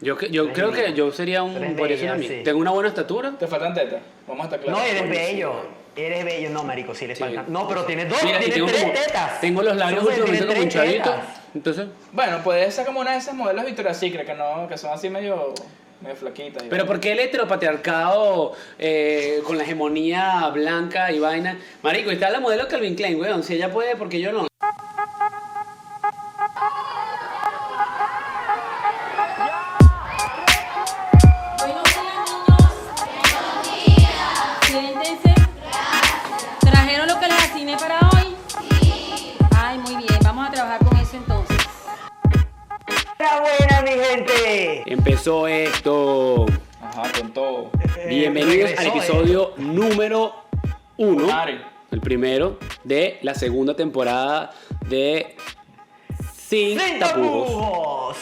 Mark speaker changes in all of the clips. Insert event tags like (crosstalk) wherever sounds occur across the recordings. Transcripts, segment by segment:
Speaker 1: Yo, que- yo creo que yo sería un...
Speaker 2: Eres
Speaker 1: podría ser
Speaker 2: bella,
Speaker 1: una mi-
Speaker 2: sí.
Speaker 1: Tengo una buena estatura.
Speaker 3: Te faltan tetas. Vamos a estar claros.
Speaker 2: No, eres bello. Eres bello. No, marico, sí le
Speaker 1: Sí.
Speaker 2: falta. No, pero tienes dos,
Speaker 1: Mira, y
Speaker 2: tienes
Speaker 1: tengo,
Speaker 2: tres
Speaker 1: como-
Speaker 2: tetas.
Speaker 1: tengo los labios últimamente como
Speaker 2: tres
Speaker 1: hinchaditos. Entonces...
Speaker 3: Bueno, puede ser como una de esas modelos Victoria's Secret que, no, que son así medio, medio flaquitas. y
Speaker 1: Pero. ¿por qué el heteropatriarcado eh, con la hegemonía blanca y vaina? Marico, está la modelo Calvin Klein, weón. Si ella puede, porque yo no? Primero de la segunda temporada de Sin,
Speaker 2: Sin
Speaker 1: Tapujos.
Speaker 2: tapujos.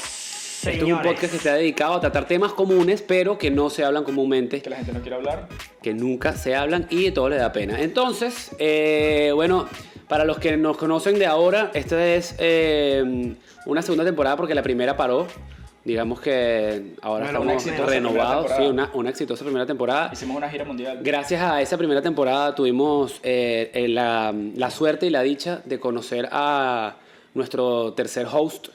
Speaker 1: Esto es un podcast que está dedicado a tratar temas comunes, pero que no se hablan comúnmente,
Speaker 3: Que la gente no quiere hablar.
Speaker 1: que nunca se hablan y de todo le da pena. Entonces, eh, bueno, para los que nos conocen de ahora, esta es eh, una segunda temporada porque la primera paró. Digamos que ahora
Speaker 2: Bueno,
Speaker 1: estamos renovados. Sí, una, una exitosa primera temporada.
Speaker 3: Hicimos una gira mundial.
Speaker 1: Gracias a esa primera temporada tuvimos eh, eh, la, la suerte y la dicha de conocer a nuestro tercer host,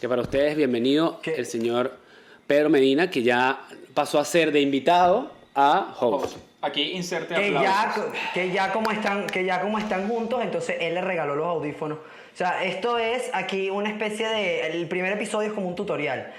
Speaker 1: que para ustedes bienvenido,
Speaker 2: ¿Qué?
Speaker 1: el señor Pedro Medina, que ya pasó a ser de invitado a host.
Speaker 3: Aquí inserte
Speaker 2: que
Speaker 3: aplausos.
Speaker 2: ya, que ya como están que ya como están juntos entonces él le regaló los audífonos o sea esto es aquí una especie de el primer episodio es como un tutorial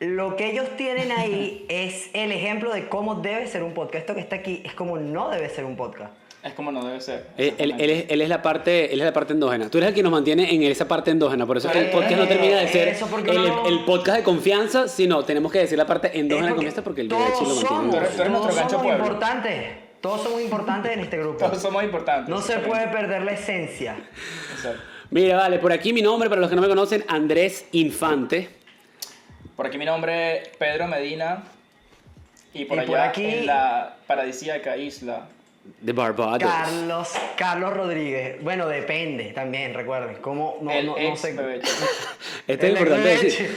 Speaker 2: lo que ellos tienen ahí (laughs) es el ejemplo de cómo debe ser un podcast esto que está aquí es como no debe ser un podcast
Speaker 3: Es como no debe ser.
Speaker 1: Él, él- él es, él es la parte, él es la parte endógena. Tú eres el que nos mantiene en esa parte endógena. Por eso es que el
Speaker 2: Eh,
Speaker 1: podcast no termina de ser
Speaker 2: eso porque
Speaker 1: el,
Speaker 2: uno-
Speaker 1: el podcast de confianza, sino tenemos que decir la parte endógena de
Speaker 2: Es
Speaker 1: confianza porque el
Speaker 2: todos
Speaker 1: derecho lo mantiene.
Speaker 2: somos, todos somos
Speaker 3: pueblo.
Speaker 2: importantes todos somos importantes en este grupo
Speaker 3: Todos somos importantes.
Speaker 2: no se puede perder la esencia
Speaker 3: Exacto.
Speaker 1: Mira, vale, por aquí mi nombre, para los que no me conocen, Andrés Infante.
Speaker 3: Por aquí mi nombre es Pedro Medina. Y por
Speaker 2: Y
Speaker 3: allá
Speaker 2: por aquí-
Speaker 3: en la paradisíaca isla.
Speaker 1: De Barbados.
Speaker 2: Carlos Carlos Rodríguez bueno depende también recuerden cómo no,
Speaker 3: el
Speaker 2: no, no
Speaker 3: ex
Speaker 2: sé
Speaker 3: bebé. (laughs)
Speaker 1: Esto es
Speaker 2: El
Speaker 1: importante decir.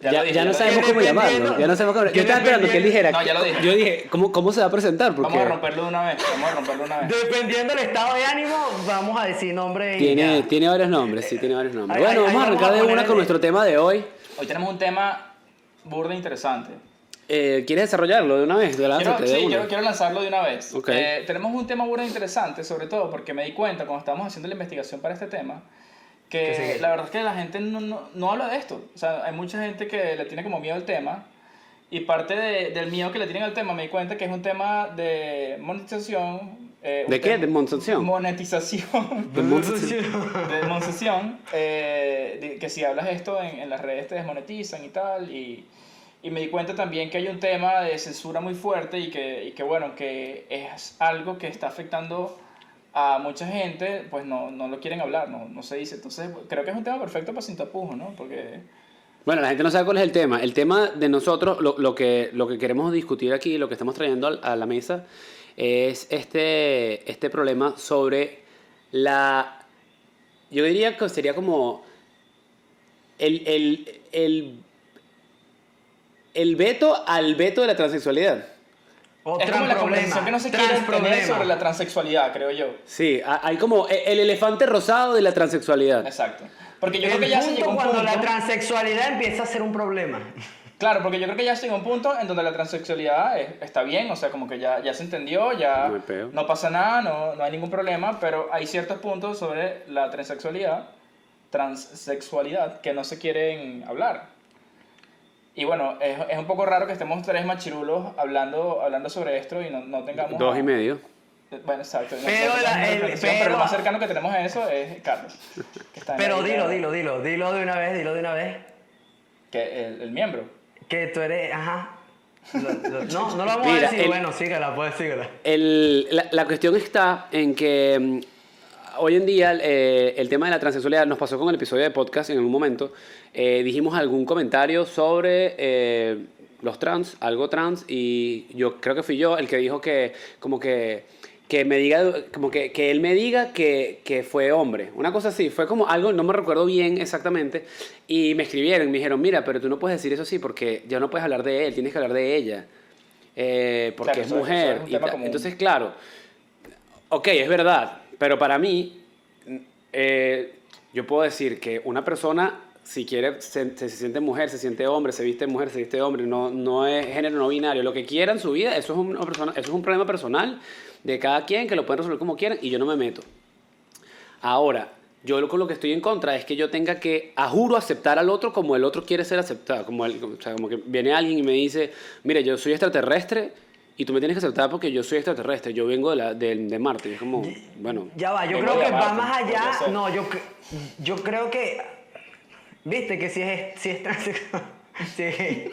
Speaker 1: Ya,
Speaker 3: Ya dije,
Speaker 1: ya no sabemos cómo llamarlo. Ya no sabemos cómo. Yo estaba esperando que él dijera.
Speaker 3: No, ya lo dije.
Speaker 1: Yo dije, ¿cómo, cómo se va a presentar? Porque
Speaker 3: Vamos a romperlo de una vez. Vamos a romperlo una vez.
Speaker 2: Dependiendo del estado de ánimo, vamos a decir nombre y
Speaker 1: tiene,
Speaker 2: ya.
Speaker 1: tiene varios nombres, sí, tiene varios nombres.
Speaker 2: Ahí-
Speaker 1: bueno,
Speaker 2: ahí-
Speaker 1: vamos a arrancar de
Speaker 2: vamos
Speaker 1: una con nuestro tema de hoy.
Speaker 3: Hoy tenemos un tema burda interesante.
Speaker 1: Eh, ¿Quieres desarrollarlo de una vez? De
Speaker 3: Quiero,
Speaker 1: lánzate de
Speaker 3: sí,
Speaker 1: una.
Speaker 3: quiero, quiero lanzarlo de una vez.
Speaker 1: Ok.
Speaker 3: Eh, tenemos un tema burda interesante, sobre todo porque me di cuenta cuando estábamos haciendo la investigación para este tema, que la verdad es que la gente no, no, no habla de esto. O sea, hay mucha gente que le tiene como miedo al tema. Y parte de- del miedo que le tienen al tema, me di cuenta que es un tema de monetización. eh,
Speaker 1: ¿De qué? ¿De monetización?
Speaker 3: Monetización. (laughs)
Speaker 1: De monetización.
Speaker 3: de monetización, eh, de- que si hablas esto en, en las redes te desmonetizan y tal, y, y me di cuenta también que hay un tema de censura muy fuerte y que, y que bueno, que es algo que está afectando a mucha gente, pues no, no lo quieren hablar, no, no se dice. Entonces creo que es un tema perfecto para sin tapujos, ¿no? Porque
Speaker 1: Bueno, la gente no sabe cuál es el tema. El tema de nosotros, lo, lo que, lo que queremos discutir aquí, lo que estamos trayendo a la mesa, es este, este problema sobre la... Yo diría que sería como el, el, el, el veto al veto de la transexualidad.
Speaker 2: O
Speaker 3: es como la conversación que no se quiere tener sobre la transexualidad, creo yo.
Speaker 1: Sí, ha- hay como e- el elefante rosado de la transexualidad.
Speaker 3: Exacto. Porque yo
Speaker 2: El
Speaker 3: creo que ya se llegó a un
Speaker 2: cuando
Speaker 3: punto...
Speaker 2: la transexualidad empieza a ser un problema.
Speaker 3: Claro, porque yo creo que ya llegó un punto en donde la transexualidad es- está bien, o sea, como que ya, ya se entendió, ya
Speaker 1: No
Speaker 3: pasa nada, no, no hay ningún problema, pero hay ciertos puntos sobre la transexualidad, transsexualidad, que no se quieren hablar. Y bueno, es, es un poco raro que estemos tres machirulos hablando, hablando sobre esto y no, no tengamos...
Speaker 1: Dos
Speaker 3: a-
Speaker 1: y medio.
Speaker 3: Bueno, exacto.
Speaker 2: Pero
Speaker 3: no
Speaker 2: la- el-
Speaker 3: pero,
Speaker 2: pero-
Speaker 3: lo más cercano que tenemos a eso es Carlos. que está
Speaker 2: Pero dilo, dilo, dilo, dilo de una vez, dilo de una vez.
Speaker 3: Que el, el miembro.
Speaker 2: Que tú eres, ajá. Lo- lo- no, no lo vamos
Speaker 1: Mira,
Speaker 2: a decir.
Speaker 1: el-
Speaker 2: Bueno, síguela, pues síguela.
Speaker 1: El- la, la cuestión está en que mm, hoy en día eh, el tema de la transexualidad nos pasó con el episodio de podcast en algún momento. Eh, dijimos algún comentario sobre eh, los trans, algo trans, y yo creo que fui yo el que dijo que como que que me diga, como que, que él me diga que, que fue hombre. Una cosa así, fue como algo, no me recuerdo bien exactamente. Y me escribieron, me dijeron, mira, pero tú no puedes decir eso así porque ya no puedes hablar de él, tienes que hablar de ella. eh, porque
Speaker 3: Claro,
Speaker 1: es
Speaker 3: eso- eso
Speaker 1: mujer.
Speaker 3: es
Speaker 1: y. Entonces, claro, ok, es verdad, pero para mí, eh, yo puedo decir que una persona, si quiere, se, se siente mujer, se siente hombre, se viste mujer, se viste hombre, no, no es género no binario, lo que quiera en su vida, eso es, una persona, eso es un problema personal de cada quien que lo pueden resolver como quieran y yo no me meto. Ahora, yo lo- con lo que estoy en contra es que yo tenga que, a juro, aceptar al otro como el otro quiere ser aceptado. Como, el- o sea, como que viene alguien y me dice, mire, yo soy extraterrestre y tú me tienes que aceptar porque yo soy extraterrestre, yo vengo de, la, de, de Marte. Y es como, bueno,
Speaker 2: Ya va, yo creo que va más allá. No, yo, yo creo que. Viste que si es, si es transexual. (laughs) sí.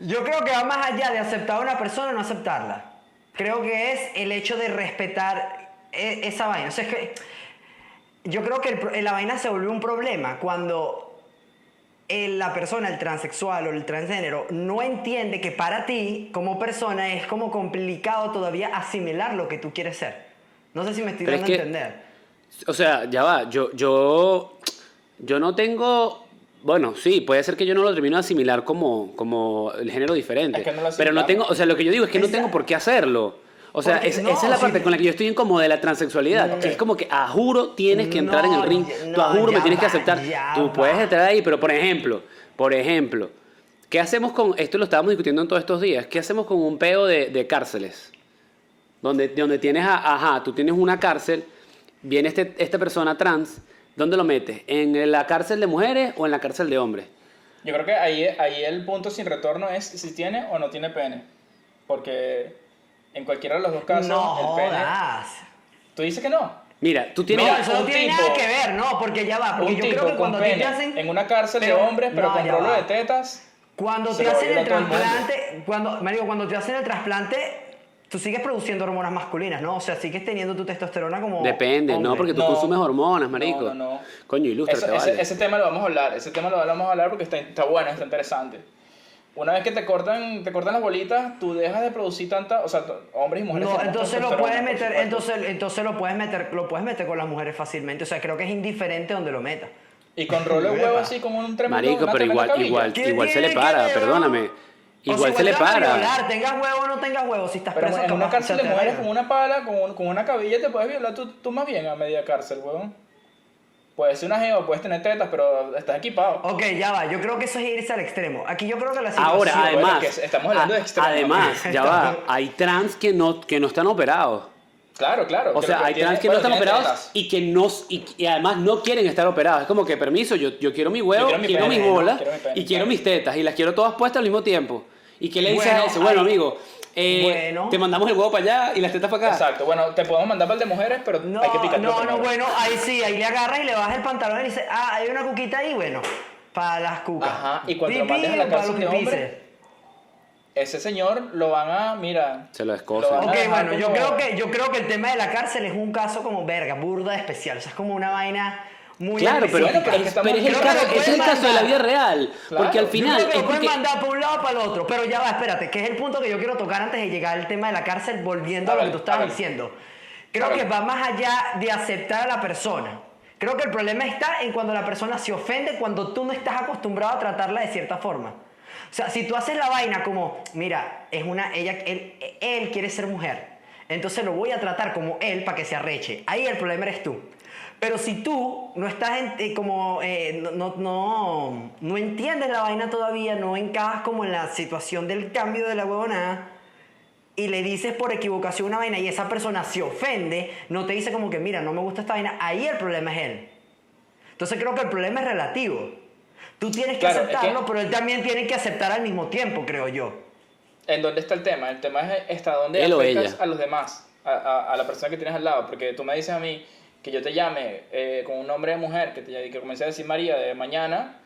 Speaker 2: Yo creo que va más allá de aceptar a una persona o no aceptarla. Creo que es el hecho de respetar e- esa vaina. O sea, es que yo creo que el la vaina se volvió un problema cuando la persona, el transexual o el transgénero, no entiende que para ti, como persona, es como complicado todavía asimilar lo que tú quieres ser. No sé si me estoy
Speaker 1: Pero es
Speaker 2: dando a
Speaker 1: que-
Speaker 2: entender.
Speaker 1: O sea, ya va, yo, yo, yo no tengo, bueno, sí, puede ser que yo no lo termino de asimilar como, como el género diferente,
Speaker 3: Es que no lo
Speaker 1: pero no tengo, o sea, lo que yo digo es que no tengo por qué hacerlo. O sea, es-
Speaker 2: no,
Speaker 1: esa es la parte
Speaker 2: sí.
Speaker 1: con la que yo estoy incómodo de la transexualidad, que es como que a juro tienes que entrar en el
Speaker 2: No,
Speaker 1: ring, tú a
Speaker 2: no,
Speaker 1: juro me tienes que
Speaker 2: va,
Speaker 1: aceptar,
Speaker 2: ya
Speaker 1: tú
Speaker 2: va.
Speaker 1: puedes entrar ahí, pero por ejemplo, por ejemplo, ¿qué hacemos con, esto lo estábamos discutiendo en todos estos días, ¿qué hacemos con un peo de, de cárceles? Donde, donde tienes, a- ajá, tú tienes una cárcel, viene este, esta persona trans, ¿dónde lo metes? ¿En la cárcel de mujeres o en la cárcel de hombres?
Speaker 3: Yo creo que ahí, ahí el punto sin retorno es si tiene o no tiene pene. Porque en cualquiera de los dos casos,
Speaker 2: no
Speaker 3: el pene.
Speaker 2: jodas.
Speaker 3: Tú dices que no.
Speaker 1: Mira, tú tienes...
Speaker 2: No,
Speaker 3: Mira,
Speaker 2: eso no tiene
Speaker 3: tipo-
Speaker 2: nada que ver, no, porque ya va, porque
Speaker 3: un
Speaker 2: yo
Speaker 3: tipo
Speaker 2: creo que cuando
Speaker 3: pene
Speaker 2: te hacen
Speaker 3: en una cárcel
Speaker 2: Pero-
Speaker 3: de hombres, pero
Speaker 2: no,
Speaker 3: con rolo de tetas.
Speaker 2: Cuando te hacen el trasplante, cuando, marico, cuando te hacen el trasplante, tú sigues produciendo hormonas masculinas, ¿no? O sea, sigues teniendo tu testosterona como
Speaker 1: Depende, ¿no?
Speaker 2: hombre.
Speaker 1: Porque tú
Speaker 3: No.
Speaker 1: consumes hormonas, marico.
Speaker 3: No, no, no.
Speaker 1: Coño, ilústrate,
Speaker 3: Eso- ese,
Speaker 1: vale.
Speaker 3: ese tema lo vamos a hablar, ese tema lo vamos a hablar porque está, está bueno, está interesante. Una vez que te cortan, te cortan las bolitas, tú dejas de producir tanta, o sea, hombres y mujeres.
Speaker 2: No, entonces lo puedes meter, entonces, entonces lo puedes meter, lo puedes meter con las mujeres fácilmente. O sea, creo que es indiferente donde lo metas.
Speaker 3: Y con rolo de (laughs) huevo así como un tremendo
Speaker 1: Marico, pero igual,
Speaker 3: cabilla.
Speaker 1: igual,
Speaker 2: ¿Qué
Speaker 1: igual se le para, perdóname. Igual
Speaker 2: O
Speaker 1: se le para.
Speaker 2: violar, tengas huevo o no tengas huevo, si estás
Speaker 3: Pero
Speaker 2: preso
Speaker 3: en una cárcel
Speaker 2: te
Speaker 3: mujeres
Speaker 2: vayan.
Speaker 3: con una pala, con, con una cabilla te puedes violar tú, tú más bien a media cárcel, huevón. Puedes ser una geo, puedes tener tetas, pero estás equipado.
Speaker 2: Ok, ya va, yo creo que eso es irse al extremo. Aquí yo creo que la situación...
Speaker 1: Ahora,
Speaker 3: bueno,
Speaker 1: además,
Speaker 3: es que estamos hablando de extremos,
Speaker 1: además, ya va, hay trans que no, que no están operados.
Speaker 3: Claro, claro.
Speaker 1: O sea, hay
Speaker 3: tiene-
Speaker 1: trans que
Speaker 3: bueno,
Speaker 1: no están operados
Speaker 3: tetas.
Speaker 1: y que no y, y además no quieren estar operados. Es como que permiso, yo, yo quiero mi huevo,
Speaker 3: Yo quiero mi
Speaker 1: quiero
Speaker 3: pene,
Speaker 1: mis
Speaker 3: ¿no?
Speaker 1: bolas
Speaker 3: Quiero mi pene,
Speaker 1: y quiero mis tetas y las quiero todas puestas al mismo tiempo. ¿Y qué le dices
Speaker 2: Bueno,
Speaker 1: a ese? Bueno, amigo, eh,
Speaker 2: Bueno.
Speaker 1: te mandamos el huevo para allá y las tetas para acá.
Speaker 3: Exacto, bueno, te podemos mandar para el de mujeres, pero
Speaker 2: No,
Speaker 3: hay que picar
Speaker 2: no, no, bueno, ahí sí, ahí le agarras y le bajas el pantalón y dices, ah, hay una cuquita ahí, bueno, para las cucas.
Speaker 3: Ajá, y cuando lo
Speaker 2: Pipí
Speaker 3: mandes a la
Speaker 2: los
Speaker 3: de hombre, Ese señor lo van a, mira,
Speaker 1: Se lo
Speaker 3: Lo
Speaker 1: escoce.
Speaker 3: van a-
Speaker 2: Ok, bueno, yo
Speaker 3: como-
Speaker 2: creo, que, yo creo que el tema de la cárcel es un caso como verga, burda especial. O sea, es como una vaina muy
Speaker 1: Claro, pero, es,
Speaker 3: que
Speaker 1: pero es el caso,
Speaker 2: lo
Speaker 1: es el caso de la vida real.
Speaker 3: Claro.
Speaker 1: Porque al final.
Speaker 2: Yo creo que lo pueden
Speaker 1: porque-
Speaker 2: mandar para un lado para el otro, pero ya va, espérate, que es el punto que yo quiero tocar antes de llegar al tema de la cárcel, volviendo a,
Speaker 3: A
Speaker 2: lo
Speaker 3: ver,
Speaker 2: que tú estabas diciendo. Creo que va más allá de aceptar a la persona. Creo que el problema está en cuando la persona se ofende, cuando tú no estás acostumbrado a tratarla de cierta forma. O sea, si tú haces la vaina como, mira, es una, ella, él, él quiere ser mujer, entonces lo voy a tratar como él para que se arreche. Ahí el problema eres tú. Pero si tú no estás en, eh, como, eh, no, no, no, no entiendes la vaina todavía, no encajas como en la situación del cambio de la huevonada, y le dices por equivocación una vaina y esa persona se ofende, no te dice como que, mira, no me gusta esta vaina, ahí el problema es él. Entonces creo que el problema es relativo. Tú tienes que
Speaker 3: Claro, es que-
Speaker 2: aceptarlo, pero él también tiene que aceptar al mismo tiempo, creo yo.
Speaker 3: ¿En dónde está el tema? El tema es hasta dónde
Speaker 1: Él o
Speaker 3: afectas
Speaker 1: ella.
Speaker 3: a los demás, a, a- a la persona que tienes al lado. Porque tú me dices a mí que yo te llame eh, con un nombre de mujer, que, te, que comencé a decir María de mañana,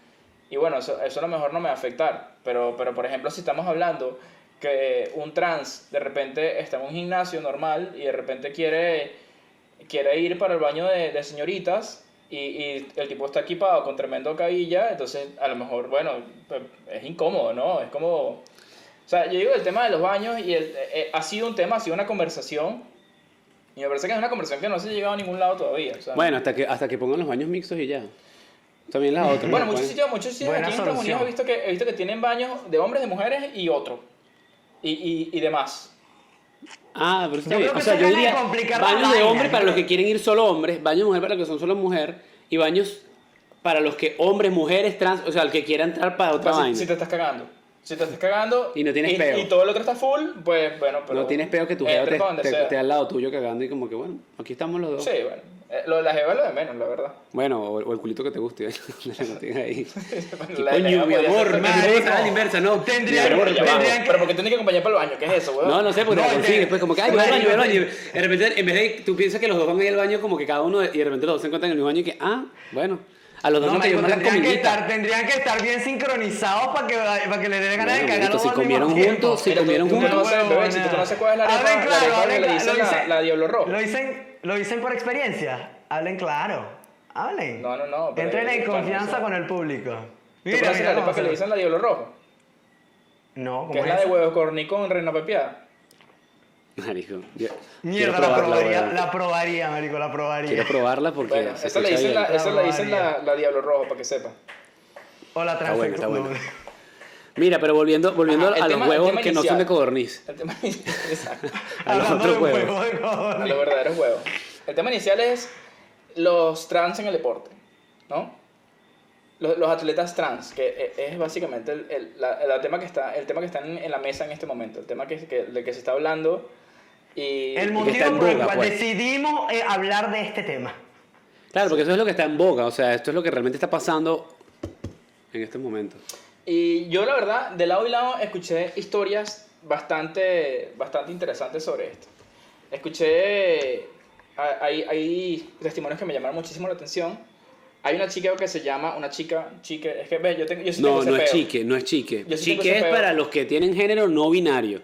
Speaker 3: y bueno, eso, eso a lo mejor no me va a afectar. Pero, pero por ejemplo, si estamos hablando que un trans de repente está en un gimnasio normal y de repente quiere, quiere ir para el baño de, de señoritas y, y el tipo está equipado con tremendo cabilla, entonces a lo mejor, bueno, pues, es incómodo, ¿no? Es como... O sea, yo digo el tema de los baños y el, eh, ha sido un tema, ha sido una conversación. Y me parece que es una conversación que no se ha llegado a ningún lado todavía. o sea,
Speaker 1: Bueno, hasta que, hasta que pongan los baños mixtos y ya. También las otras.
Speaker 3: Bueno,
Speaker 1: ¿no?
Speaker 3: muchos sitios, muchos sitios aquí en Estados Unidos he visto, que, he visto que tienen baños de hombres, de mujeres y otro. Y, y, y demás.
Speaker 1: Ah, pero está bien. O sea,
Speaker 2: eso
Speaker 1: yo diría
Speaker 2: la
Speaker 1: baños de
Speaker 2: vaina,
Speaker 1: hombre
Speaker 2: yo
Speaker 1: para los que quieren ir solo hombres, baños de mujer para los que son solo mujer y baños para los que hombres, mujeres, trans, o sea, el que quiera entrar para otra
Speaker 3: Pero si,
Speaker 1: vaina.
Speaker 3: si te estás cagando. Si te estás cagando
Speaker 1: Y no tienes
Speaker 3: y,
Speaker 1: peo.
Speaker 3: y todo el otro está full, pues bueno, pero.
Speaker 1: no tienes peo que tu jeva te,
Speaker 3: donde
Speaker 1: te,
Speaker 3: sea.
Speaker 1: te al lado tuyo cagando y como que bueno, aquí estamos los dos.
Speaker 3: Sí, bueno. Eh, lo de la jeva es lo de menos, la verdad.
Speaker 1: Bueno, o, o el culito que te guste. (laughs) lo ahí. (laughs)
Speaker 3: Bueno,
Speaker 1: ¿Qué
Speaker 3: la de la
Speaker 1: coño,
Speaker 3: jeva
Speaker 1: mi amor?
Speaker 3: ser también.
Speaker 1: vamos a la inversa, no.
Speaker 2: Tendría-
Speaker 1: Mi amor, ya
Speaker 2: tendrían que-
Speaker 3: pero ¿por qué tienes que acompañar para el baño? ¿Qué es eso, weón?
Speaker 1: No, no sé, porque
Speaker 2: No,
Speaker 1: te consigues, pues como que, ay, voy al baño, voy al baño. De repente, en vez de, tú piensas que los dos van a ir al baño como que cada uno, y de repente los dos se encuentran en el mismo baño y que, ah, bueno, a los dos
Speaker 2: No,
Speaker 1: cayó la
Speaker 2: tendrían, que estar,
Speaker 1: comidita.
Speaker 2: tendrían que estar bien sincronizados para que, para que le den ganas de cagar
Speaker 1: si comieron juntos, si
Speaker 3: Mira, tú-
Speaker 1: comieron
Speaker 3: tú
Speaker 1: juntos.
Speaker 3: si tú conoces cuál es la arepa, la
Speaker 2: claro,
Speaker 3: arepa le dicen la,
Speaker 2: dicen-
Speaker 3: la Diablo Rojo.
Speaker 2: Lo dicen, lo dicen por experiencia. Hablen claro. Hablen.
Speaker 3: No, no, no,
Speaker 2: Entren en confianza con el público.
Speaker 3: ¿Tú conoces la arepa
Speaker 2: cómo
Speaker 3: que le dicen la Diablo Rojo?
Speaker 2: No, ¿cómo
Speaker 3: Que es la de huevo corní con reina pepiada. (laughs)
Speaker 1: Marico, yo
Speaker 2: Mierda, la
Speaker 1: probarla,
Speaker 2: probaría,
Speaker 1: weón.
Speaker 2: la probaría, marico, la probaría.
Speaker 1: Quiero probarla porque
Speaker 3: Bueno,
Speaker 1: se
Speaker 3: esa le dicen, la,
Speaker 1: bien.
Speaker 3: esa le dicen la, Diablo Rojo, para que sepa.
Speaker 2: O la
Speaker 1: Está bueno, está bueno. Mira, pero volviendo, volviendo
Speaker 3: Ajá,
Speaker 1: a los
Speaker 3: tema-
Speaker 1: huevos que no son de codorniz.
Speaker 3: El tema (laughs) Exacto.
Speaker 1: A los
Speaker 2: Hablando
Speaker 1: otros huevos.
Speaker 2: huevo
Speaker 3: a los verdaderos huevos. El tema inicial es los trans en el deporte, ¿no? Los, los atletas trans, que e- es básicamente el, el- la- el tema que está, el tema que está en, en la mesa en este momento, el tema que, que, del que se está hablando y...
Speaker 2: El motivo por el
Speaker 1: boga,
Speaker 2: cual
Speaker 1: pues.
Speaker 2: decidimos eh, hablar de este tema.
Speaker 1: Claro, porque eso es lo que está en boga, o sea, esto es lo que realmente está pasando en este momento.
Speaker 3: Y yo la verdad, de lado y lado, escuché historias bastante, bastante interesantes sobre esto. Escuché, hay, hay- testimonios que me llamaron muchísimo la atención. Hay una chica que se llama, una chica, chique, es que ves, yo, tengo, yo sí tengo
Speaker 1: No,
Speaker 3: ese
Speaker 1: no es chique, no es chique.
Speaker 3: Yo sí tengo
Speaker 1: Chique
Speaker 3: ese
Speaker 1: es
Speaker 3: peo.
Speaker 1: para los que tienen género no binario.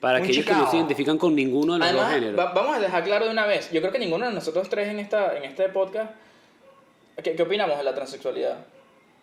Speaker 1: Para aquellos que no se identifican con ninguno de los dos
Speaker 3: Además,
Speaker 1: géneros.
Speaker 3: va- vamos a dejar claro de una vez, yo creo que ninguno de nosotros tres en, esta, en este podcast, ¿qué, qué opinamos de la transexualidad?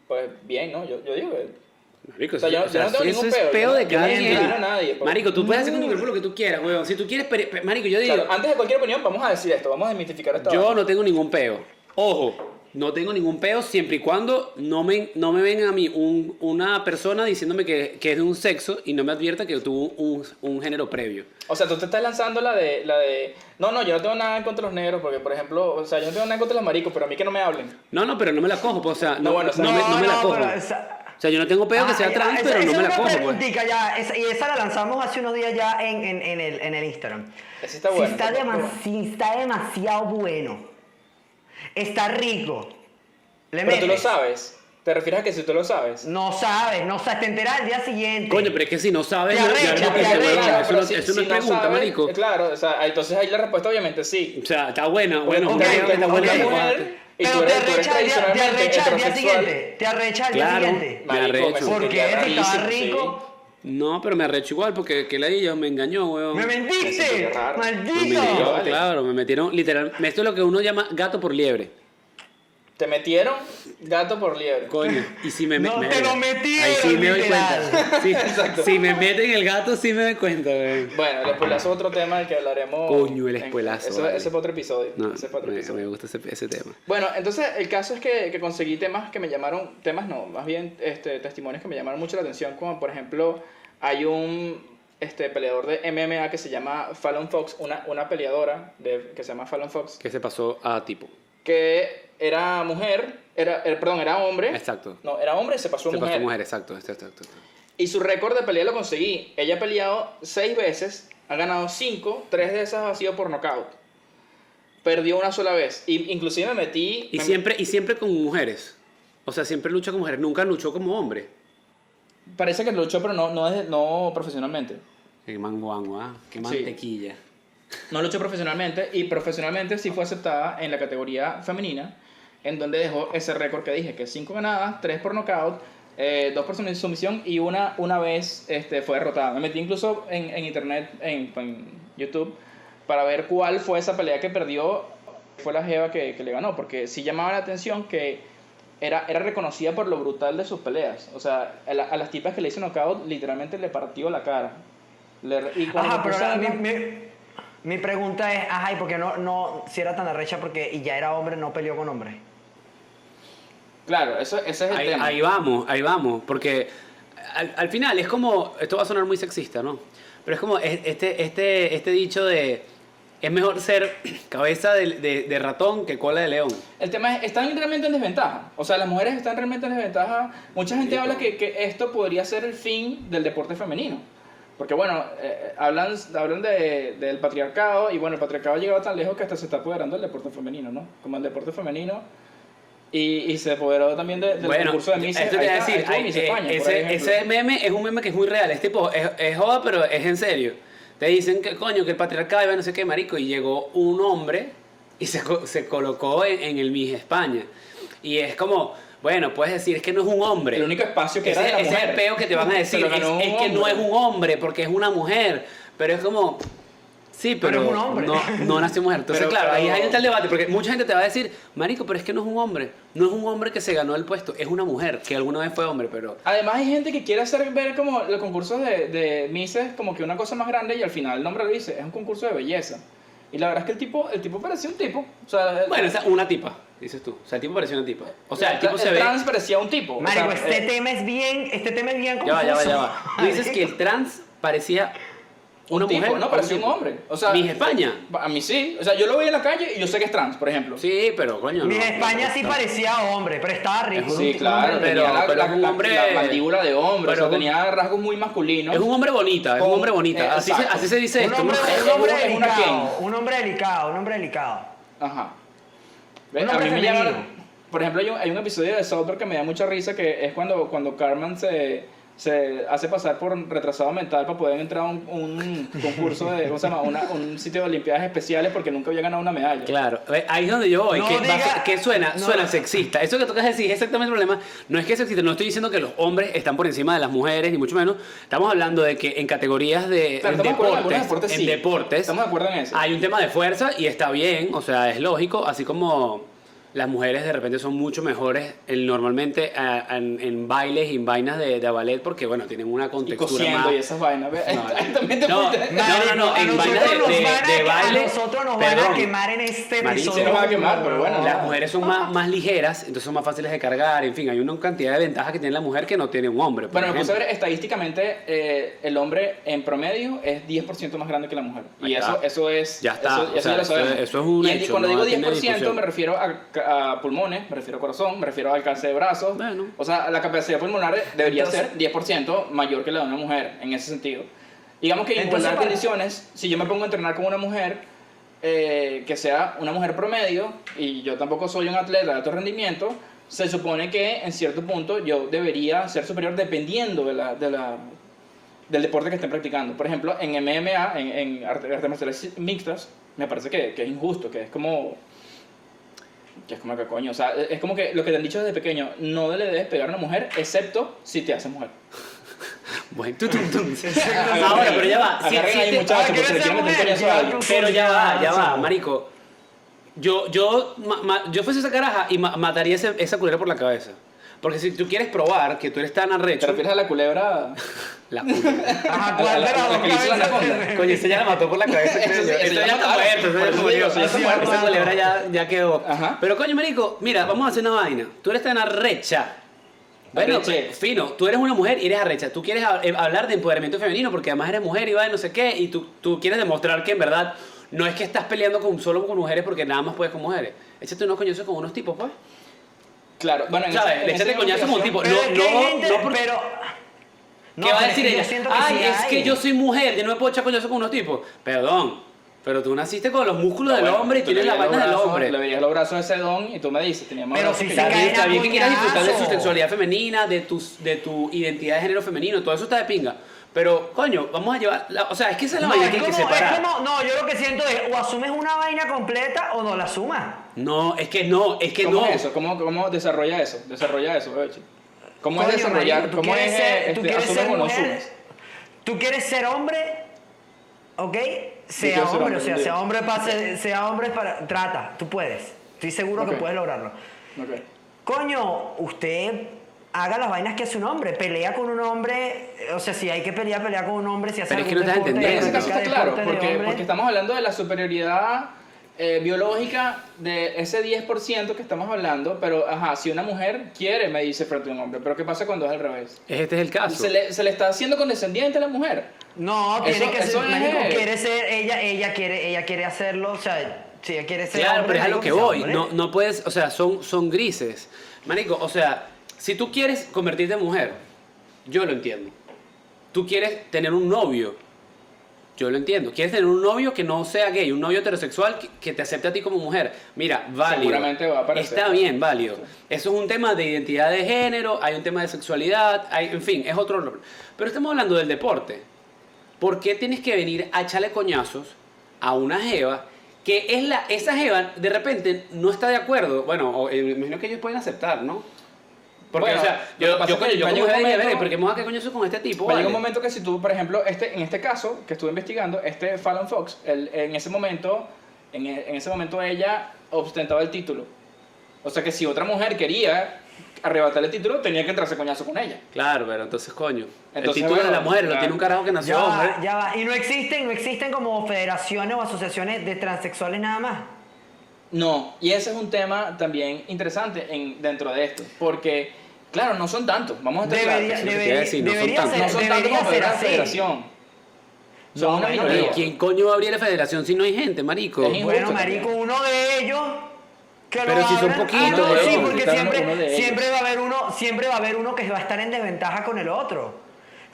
Speaker 3: Pues bien, ¿no? Yo, yo digo que
Speaker 1: Marico,
Speaker 3: O sea, yo no-
Speaker 1: o sea,
Speaker 3: yo no tengo
Speaker 1: eso
Speaker 3: ningún
Speaker 1: es
Speaker 3: peo,
Speaker 1: de cada quien.
Speaker 3: nadie, pues.
Speaker 1: Marico, tú puedes hacer con tu cuerpo lo que tú quieras, weón. Si tú quieres, marico, yo digo,
Speaker 3: Claro, antes de cualquier opinión, vamos a decir esto, vamos a desmitificar esta
Speaker 1: yo no tengo ningún peo. Ojo, no tengo ningún peo siempre y cuando no me, no me venga a mí un- una persona diciéndome que, que es de un sexo y no me advierta que tuvo un, un género previo.
Speaker 3: O sea, tú te estás lanzando la de, la de... No, no, yo no tengo nada en contra de los negros, porque, por ejemplo, o sea, yo no tengo nada en contra de los maricos, pero a mí que no me hablen.
Speaker 1: No, no, pero no me la cojo, pues, o sea, no,
Speaker 3: No, bueno, o sea,
Speaker 1: no me, no me la cojo. O sea, yo no tengo peo que
Speaker 2: Ah,
Speaker 1: sea
Speaker 2: ya,
Speaker 1: trans,
Speaker 2: esa-
Speaker 1: pero no
Speaker 2: esa
Speaker 1: me
Speaker 2: es
Speaker 1: la cojo, pues.
Speaker 2: ya, esa- y esa la lanzamos hace unos días ya en, en, en el, en el Instagram.
Speaker 3: Está
Speaker 2: si,
Speaker 3: bueno,
Speaker 2: está si está demasiado bueno, está rico, le
Speaker 3: Pero tú lo
Speaker 2: metes.
Speaker 3: sabes. ¿Te refieres a que si tú lo sabes?
Speaker 2: No sabes, no sabes, te enteras al día siguiente.
Speaker 1: Coño, pero es que si no sabes,
Speaker 2: Te
Speaker 1: no-
Speaker 2: arrecha,
Speaker 1: ya no
Speaker 2: te
Speaker 1: te-
Speaker 2: arrecha.
Speaker 1: eso
Speaker 3: pero
Speaker 1: no,
Speaker 3: si-
Speaker 1: eso no
Speaker 3: si
Speaker 1: es pregunta,
Speaker 3: sabes,
Speaker 1: marico.
Speaker 3: Claro, o sea, entonces ahí la respuesta obviamente sí.
Speaker 1: O sea, está buena, bueno,
Speaker 2: Ok,
Speaker 1: está está buena.
Speaker 2: ok.
Speaker 1: la
Speaker 3: mujer,
Speaker 1: respuesta.
Speaker 3: y tú
Speaker 2: Pero te arrecha al día, te
Speaker 3: tradicionalmente
Speaker 2: arrecha al día siguiente. Te arrecha al día
Speaker 1: Claro.
Speaker 2: siguiente.
Speaker 1: Me arrecho.
Speaker 2: ¿Por qué?
Speaker 3: sentiría
Speaker 2: Si estaba rico.
Speaker 1: No, pero me arrecho igual porque que la ella me engañó, weón.
Speaker 2: ¡Me mentiste! ¡Maldito!
Speaker 1: metieron,
Speaker 3: vale.
Speaker 1: claro, me metieron literal. Esto es lo que uno llama gato por liebre.
Speaker 3: Te metieron gato por liebre.
Speaker 1: Coño. Y si me
Speaker 2: No
Speaker 1: me-
Speaker 2: te lo metieron,
Speaker 1: Ahí sí me doy cuenta. Sí, si me meten el gato, sí me doy cuenta, weón.
Speaker 3: Bueno, el espuelazo es otro tema del que hablaremos.
Speaker 1: Coño, el
Speaker 3: en-
Speaker 1: espuelazo,
Speaker 3: Ese,
Speaker 1: vale.
Speaker 3: ese fue otro episodio.
Speaker 1: No,
Speaker 3: ese fue otro
Speaker 1: me,
Speaker 3: episodio.
Speaker 1: me gusta ese, ese tema.
Speaker 3: Bueno, entonces el caso es que, que conseguí temas que me llamaron, temas no, más bien este, testimonios que me llamaron mucho la atención, como por ejemplo hay un este, peleador de MMA que se llama Fallon Fox, una, una peleadora de, que se llama Fallon Fox,
Speaker 1: ¿Qué se pasó a tipo?
Speaker 3: que era mujer, era, era- perdón, era hombre.
Speaker 1: Exacto.
Speaker 3: No, era hombre y se pasó a
Speaker 1: Se
Speaker 3: mujer.
Speaker 1: pasó mujer, exacto, exacto, exacto.
Speaker 3: Y su récord de pelea lo conseguí. Ella ha peleado seis veces, ha ganado cinco, tres de esas ha sido por nocaut. Perdió una sola vez. Y, inclusive me metí...
Speaker 1: Y
Speaker 3: me-
Speaker 1: siempre, y siempre con mujeres. O sea, siempre lucha con mujeres. Nunca luchó como hombre.
Speaker 3: Parece que luchó, pero no, no, es- no profesionalmente.
Speaker 1: Qué manguango, ¿ah? Qué
Speaker 3: Sí.
Speaker 1: mantequilla.
Speaker 3: No luchó profesionalmente y profesionalmente sí fue aceptada en la categoría femenina, en donde dejó ese récord que dije, que cinco ganadas, tres por knockout, eh, dos por sumisión y una, una vez este, fue derrotada. Me metí incluso en, en internet, en, en YouTube, para ver cuál fue esa pelea que perdió, fue la Jeva que, que le ganó, porque sí llamaba la atención que era, era reconocida por lo brutal de sus peleas. O sea, a, la- a las tipas que le hizo knockout, literalmente le partió la cara. Le- y
Speaker 2: Ajá, pero ahora mi, mi, mi pregunta es, ajá, ¿y por qué no, no, si era tan arrecha porque y ya era hombre, no peleó con hombre?
Speaker 3: Claro, eso, ese es el
Speaker 1: Ahí,
Speaker 3: tema.
Speaker 1: ahí vamos, ahí vamos, porque al, al final es como, esto va a sonar muy sexista, ¿no? Pero es como es- este, este, este dicho de, es mejor ser (clears throat) cabeza de, de- de ratón que cola de león.
Speaker 3: El tema es, están realmente en desventaja. O sea, las mujeres están realmente en desventaja. Mucha gente
Speaker 1: Sí,
Speaker 3: habla que, que esto podría ser el fin del deporte femenino. Porque bueno, eh, hablan, hablan de, del patriarcado y bueno, el patriarcado ha llegado tan lejos que hasta se está apoderando del deporte femenino, ¿no? Como el deporte femenino. Y, y se apoderó también de- del
Speaker 1: bueno,
Speaker 3: concurso de Miss
Speaker 1: esto te decir, hay-
Speaker 3: Miss
Speaker 1: eh,
Speaker 3: España, por
Speaker 1: ese, meme es un meme que es muy real, es tipo, es, es joda, pero es en serio. Te dicen que coño, que el patriarcado iba no sé qué, marico, y llegó un hombre y se, se colocó en, en el Miss España. Y es como, bueno, puedes decir, es que no es un hombre.
Speaker 3: El único espacio que
Speaker 1: ese,
Speaker 3: era de la
Speaker 1: ese es
Speaker 3: mujer.
Speaker 1: el peo que te van a (laughs) decir. es, es que no es un hombre, porque es una mujer. Pero es como. Sí, pero,
Speaker 2: Pero es un hombre.
Speaker 1: No, no nació mujer. Entonces,
Speaker 3: Pero-
Speaker 1: claro, ahí,
Speaker 3: pero-
Speaker 1: ahí está el debate. Porque mucha gente te va a decir, Marico, pero es que no es un hombre. No es un hombre que se ganó el puesto. Es una mujer que alguna vez fue hombre, pero.
Speaker 3: Además hay gente que quiere hacer ver como los concursos de, de Misses como que una cosa más grande y al final el nombre lo dice, es un concurso de belleza. Y la verdad es que el tipo, el tipo parecía un tipo. O sea,
Speaker 1: Bueno, esa una tipa, dices tú. O sea, el tipo parecía una tipa. O sea, el tipo
Speaker 3: el
Speaker 1: se ve.
Speaker 3: trans parecía un tipo. o
Speaker 2: Marico,
Speaker 3: sea,
Speaker 2: este
Speaker 3: eh,
Speaker 2: tema es bien, este tema es bien
Speaker 1: Ya va, ya va, ya
Speaker 2: confuso.
Speaker 1: va. Tú dices que el trans parecía una
Speaker 3: un tipo,
Speaker 1: mujer.
Speaker 3: no,
Speaker 1: o
Speaker 3: parecía un hombre. O sea,
Speaker 1: Miss España.
Speaker 3: A mí sí. O sea, yo lo veía en la calle y yo sé que es trans, por ejemplo.
Speaker 1: Sí, pero coño.
Speaker 2: Mi
Speaker 1: no,
Speaker 2: España
Speaker 1: no,
Speaker 2: sí
Speaker 1: no.
Speaker 2: parecía hombre, pero estaba rico.
Speaker 1: Es un-
Speaker 3: Sí, claro,
Speaker 2: hombre
Speaker 1: pero-
Speaker 3: tenía la,
Speaker 1: pero un hombre-
Speaker 3: la mandíbula de hombre,
Speaker 1: pero
Speaker 3: o sea,
Speaker 1: un-
Speaker 3: tenía rasgos muy masculinos.
Speaker 1: Es un hombre bonita, es un hombre bonita.
Speaker 3: eh,
Speaker 1: así, se,
Speaker 3: exacto.
Speaker 1: así se dice
Speaker 2: Un
Speaker 1: esto.
Speaker 2: hombre, un hombre delicado, un hombre delicado, un hombre delicado.
Speaker 3: Ajá. ¿Ves?
Speaker 2: Un
Speaker 3: A mí me llama-. Por ejemplo, hay un, hay un episodio de South Park que me da mucha risa que es cuando, cuando Carmen se, se hace pasar por retrasado mental para poder entrar a un, un concurso de, ¿cómo se llama? Una- un sitio de Olimpiadas especiales porque nunca había ganado una medalla.
Speaker 1: Claro, ahí es donde yo voy.
Speaker 2: No
Speaker 1: que,
Speaker 2: diga-
Speaker 1: va- que suena,
Speaker 2: no.
Speaker 1: suena sexista. Eso que tocas decir es exactamente el problema. No es que es sexista, no estoy diciendo que los hombres están por encima de las mujeres, ni mucho menos. Estamos hablando de que en categorías de
Speaker 3: Claro,
Speaker 1: en
Speaker 3: de
Speaker 1: deportes, en
Speaker 3: sí.
Speaker 1: deportes
Speaker 3: Estamos de acuerdo en eso.
Speaker 1: hay un tema de fuerza y está bien, o sea, es lógico, así como las mujeres de repente son mucho mejores el, normalmente a- en, en bailes y en vainas de, de ballet porque, bueno, tienen una
Speaker 3: y
Speaker 1: contextura
Speaker 3: cosiendo
Speaker 1: más...
Speaker 3: y esas vainas.
Speaker 1: No,
Speaker 3: Ahí (laughs) también te
Speaker 1: no, no, no, en vainas de,
Speaker 2: nos
Speaker 1: de-
Speaker 2: van a-
Speaker 1: de baile...
Speaker 2: A nosotros nos van a quemar en este.
Speaker 3: Sí, nos van a quemar, pero bueno,
Speaker 1: Las mujeres son más, más ligeras, entonces son más fáciles de cargar, en fin, hay una cantidad de ventajas que tiene la mujer que no tiene un hombre. por
Speaker 3: Bueno, me puse a ver estadísticamente eh, el hombre en promedio es 10% más grande que la mujer.
Speaker 1: Ahí
Speaker 3: y eso,
Speaker 1: está.
Speaker 3: eso es.
Speaker 1: Ya está,
Speaker 3: Eso,
Speaker 1: o sea, eso- es un
Speaker 3: y
Speaker 1: hecho,
Speaker 3: cuando
Speaker 1: no
Speaker 3: digo
Speaker 1: tiene
Speaker 3: 10%
Speaker 1: discusión.
Speaker 3: me refiero a, a pulmones, me refiero a corazón, me refiero a alcance de brazos.
Speaker 1: Bueno.
Speaker 3: O sea, la capacidad pulmonar debería
Speaker 2: Entonces-
Speaker 3: ser 10% mayor que la de una mujer en ese sentido. Digamos que en igualdad condiciones, si yo me pongo a entrenar con una mujer eh, que sea una mujer promedio y yo tampoco soy un atleta de alto rendimiento, se supone que en cierto punto yo debería ser superior dependiendo de la, de la, del deporte que estén practicando. Por ejemplo, en MMA, en, en arte- artes marciales mixtas, me parece que, que es injusto, que es como... Que es como que coño, o sea, es como que lo que te han dicho desde pequeño, no le debes pegar a una mujer, excepto si te hace mujer. (laughs)
Speaker 1: Bueno, tú, tú, tú. (laughs) Ahora, pero ya va. si- si
Speaker 3: ahí,
Speaker 1: te-
Speaker 3: muchachos, porque se le
Speaker 2: ¿quieres
Speaker 3: quieren
Speaker 2: ser
Speaker 3: meter
Speaker 2: mujer?
Speaker 1: Pero ya va, ya va, marico. Yo, yo, ma- ma- yo fuese esa caraja y ma- mataría ese- esa culera por la cabeza. Porque si tú quieres probar que tú eres tan
Speaker 3: ¿Te
Speaker 1: arrecho,
Speaker 3: refieres a la culebra?
Speaker 1: la puta.
Speaker 2: Ajá, ¿cuál
Speaker 3: la- la
Speaker 2: dos
Speaker 3: que le hizo la
Speaker 2: tiene?
Speaker 1: Coño, ese ya la mató por la cabeza.
Speaker 3: Eso ya
Speaker 1: está muerto, Esa culebra ya, ya quedó.
Speaker 3: Ajá.
Speaker 1: Pero coño, marico, mira, vamos a hacer una vaina. Tú eres tan arrecha. Bueno, pues, fino, tú eres una mujer y eres arrecha. Tú quieres eh, hablar de empoderamiento femenino porque además eres mujer y va no sé qué. Y tú, tú quieres demostrar que en verdad no es que estás peleando con, solo con mujeres porque nada más puedes con mujeres. Échate unos coñazos con unos tipos, pues.
Speaker 3: Claro, bueno, en
Speaker 1: ¿Sabes? Le coñazo con un tipo.
Speaker 2: Pero
Speaker 1: No,
Speaker 2: es que
Speaker 1: no,
Speaker 2: gente,
Speaker 1: no porque-
Speaker 2: pero...
Speaker 1: ¿Qué
Speaker 2: No,
Speaker 1: va a
Speaker 2: pero
Speaker 1: decir
Speaker 2: es que
Speaker 1: ella?
Speaker 2: yo siento que
Speaker 1: Ay,
Speaker 2: sí
Speaker 1: es
Speaker 2: hay.
Speaker 1: que yo soy mujer, yo no me puedo echar coñazo con unos tipos. Perdón, pero tú naciste con los músculos del hombre y tienes la vaina
Speaker 3: los
Speaker 1: del
Speaker 3: brazos-
Speaker 1: hombre.
Speaker 3: Le veías los brazos a ese don y tú me dices, tenía más
Speaker 2: Pero
Speaker 3: brazos
Speaker 2: si se.
Speaker 1: Está bien,
Speaker 2: caen
Speaker 1: está
Speaker 2: a
Speaker 1: bien que quieras disfrutar de su
Speaker 2: coñazo.
Speaker 1: sexualidad femenina, de tu, de tu identidad de género femenino, todo eso está de pinga. Pero, coño, vamos a llevar. la- o sea, es que esa es la
Speaker 2: No,
Speaker 1: vaina
Speaker 2: es
Speaker 1: que hay que
Speaker 2: como, es
Speaker 1: separar.
Speaker 2: como- no, yo lo que siento es o asumes una vaina completa o no la asumas.
Speaker 1: No, es que no, es que
Speaker 3: ¿Cómo
Speaker 1: no.
Speaker 3: es eso? ¿Cómo, ¿Cómo desarrolla eso? Desarrolla eso, Bechi. ¿Cómo
Speaker 2: Coño,
Speaker 3: es desarrollar?
Speaker 2: marico, tú
Speaker 3: ¿Cómo es
Speaker 2: quieres ser-
Speaker 3: eh,
Speaker 2: tú
Speaker 3: este,
Speaker 2: quieres ser
Speaker 3: o no
Speaker 2: mujer,
Speaker 3: asumes?
Speaker 2: Tú quieres ser hombre, ¿ok? Sea hombre,
Speaker 3: hombre,
Speaker 2: o sea, sea hombre, para, ser- sea hombre para... Trata, tú puedes. Estoy seguro
Speaker 3: Ok.
Speaker 2: que puedes lograrlo.
Speaker 3: Ok.
Speaker 2: coño, usted haga las vainas que hace un hombre, pelea con un hombre, o sea, si hay que pelear, pelea con un hombre, si hace
Speaker 1: Pero es que no estás
Speaker 2: deporte,
Speaker 3: En ese
Speaker 1: entendiendo.
Speaker 3: caso está claro, porque, porque estamos hablando de la superioridad eh, biológica de ese 10% que estamos hablando, pero ajá, si una mujer quiere medirse frente a un hombre, pero ¿qué pasa cuando es al revés?
Speaker 1: Este es el caso.
Speaker 3: Se le, se le está haciendo condescendiente a la mujer.
Speaker 2: No, tiene
Speaker 3: Eso-
Speaker 2: que
Speaker 3: eso
Speaker 2: ser,
Speaker 3: es-
Speaker 2: quiere ser, ella, ella quiere, ella quiere hacerlo, o sea, si ella quiere ser
Speaker 1: Claro,
Speaker 2: hombre,
Speaker 1: pero es a lo que voy.
Speaker 2: hombre.
Speaker 1: No, no puedes, o sea, son, son grises. Marico, o sea, si tú quieres convertirte en mujer, yo lo entiendo. Tú quieres tener un novio, yo lo entiendo. Quieres tener un novio que no sea gay, un novio heterosexual que, que te acepte a ti como mujer. Mira, válido.
Speaker 3: Seguramente va a aparecer.
Speaker 1: Está bien, válido. Eso es un tema de identidad de género, hay un tema de sexualidad, hay, en fin, es otro. Pero estamos hablando del deporte. ¿Por qué tienes que venir a echarle coñazos a una jeva que es la, esa jeva de repente no está de acuerdo? Bueno, o, eh, me imagino que ellos pueden aceptar, ¿no? Porque,
Speaker 3: Bueno,
Speaker 1: o sea,
Speaker 3: lo
Speaker 1: yo, yo, coño, yo como dije,
Speaker 3: momento-
Speaker 1: "Verga, ¿por qué me voy a quedar coñazos con este tipo?
Speaker 3: Va a llegar
Speaker 1: vale?".
Speaker 3: un momento que si tú, por ejemplo, este, en este caso que estuve investigando, este Fallon Fox, él, en ese momento, en, en ese momento ella ostentaba el título. O sea que si otra mujer quería arrebatarle el título, tenía que entrarse coñazo con ella.
Speaker 1: Claro, pero entonces, coño. el título
Speaker 3: bueno,
Speaker 1: de la mujer lo
Speaker 3: claro.
Speaker 1: tiene un carajo que nació
Speaker 2: Ya
Speaker 1: hombre.
Speaker 2: va, ya va. Y no existen, no existen como federaciones o asociaciones de transexuales nada más.
Speaker 3: No, y ese es un tema también interesante en, dentro de esto, porque, claro, no son tantos, vamos a estar
Speaker 2: Debería,
Speaker 3: claros.
Speaker 2: debería,
Speaker 1: decir, no son
Speaker 2: debería
Speaker 1: tantos.
Speaker 2: ser,
Speaker 3: No son tantos como
Speaker 2: así.
Speaker 3: federación. Son
Speaker 2: No,
Speaker 3: una
Speaker 2: bueno,
Speaker 3: minoría.
Speaker 1: ¿quién coño va a abrir la federación si no hay gente, marico?
Speaker 3: Es injusto
Speaker 2: Bueno, marico, uno de ellos. Que
Speaker 1: Pero
Speaker 2: lo
Speaker 1: si son poquitos,
Speaker 2: Ah, no, sí, porque siempre, va a haber uno, siempre va a haber uno que va a estar en desventaja con el otro.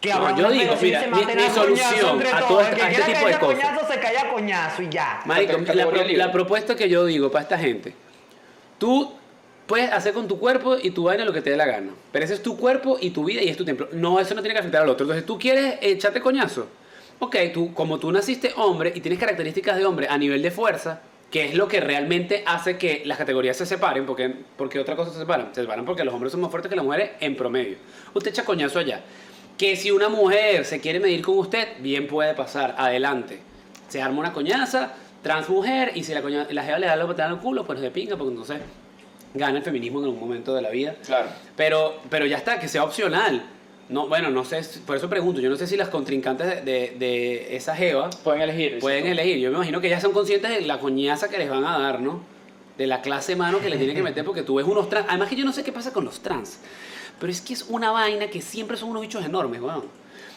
Speaker 2: Que
Speaker 1: No, yo digo, mira,
Speaker 2: se
Speaker 1: mi- mi solución
Speaker 2: entre
Speaker 1: a
Speaker 2: todos.
Speaker 1: todo
Speaker 2: El
Speaker 1: este-
Speaker 2: que
Speaker 1: a este
Speaker 2: quiera
Speaker 1: tipo de cosas.
Speaker 2: coñazo se cae a coñazo y ya.
Speaker 1: Marico, la, la propuesta que yo digo para esta gente, tú puedes hacer con tu cuerpo y tu vaina lo que te dé la gana, pero ese es tu cuerpo y tu vida y es tu templo. No, eso no tiene que afectar al otro. Entonces, tú quieres echarte coñazo. Ok, tú, como tú naciste hombre y tienes características de hombre a nivel de fuerza, que es lo que realmente hace que las categorías se separen, porque, porque otra cosa se separan. Se separan porque los hombres son más fuertes que las mujeres en promedio. Usted echa coñazo allá. Que si una mujer se quiere medir con usted, bien puede pasar, adelante. Se arma una coñaza, trans mujer, y si la, coña, la jeva le da la patada en el culo, pues de pinga, porque entonces gana el feminismo en algún momento de la vida.
Speaker 3: Claro.
Speaker 1: Pero, pero ya está, que sea opcional. No, bueno, no sé, por eso pregunto, yo no sé si las contrincantes de, de, esa jeva
Speaker 3: Pueden elegir.
Speaker 1: pueden
Speaker 3: ¿sí?
Speaker 1: elegir. Yo me imagino que ellas son conscientes de la coñaza que les van a dar, ¿no? De la clase mano que le tienen que meter porque tú ves unos trans. Además que yo no sé qué pasa con los trans. Pero es que es una vaina que siempre son unos bichos enormes, weón.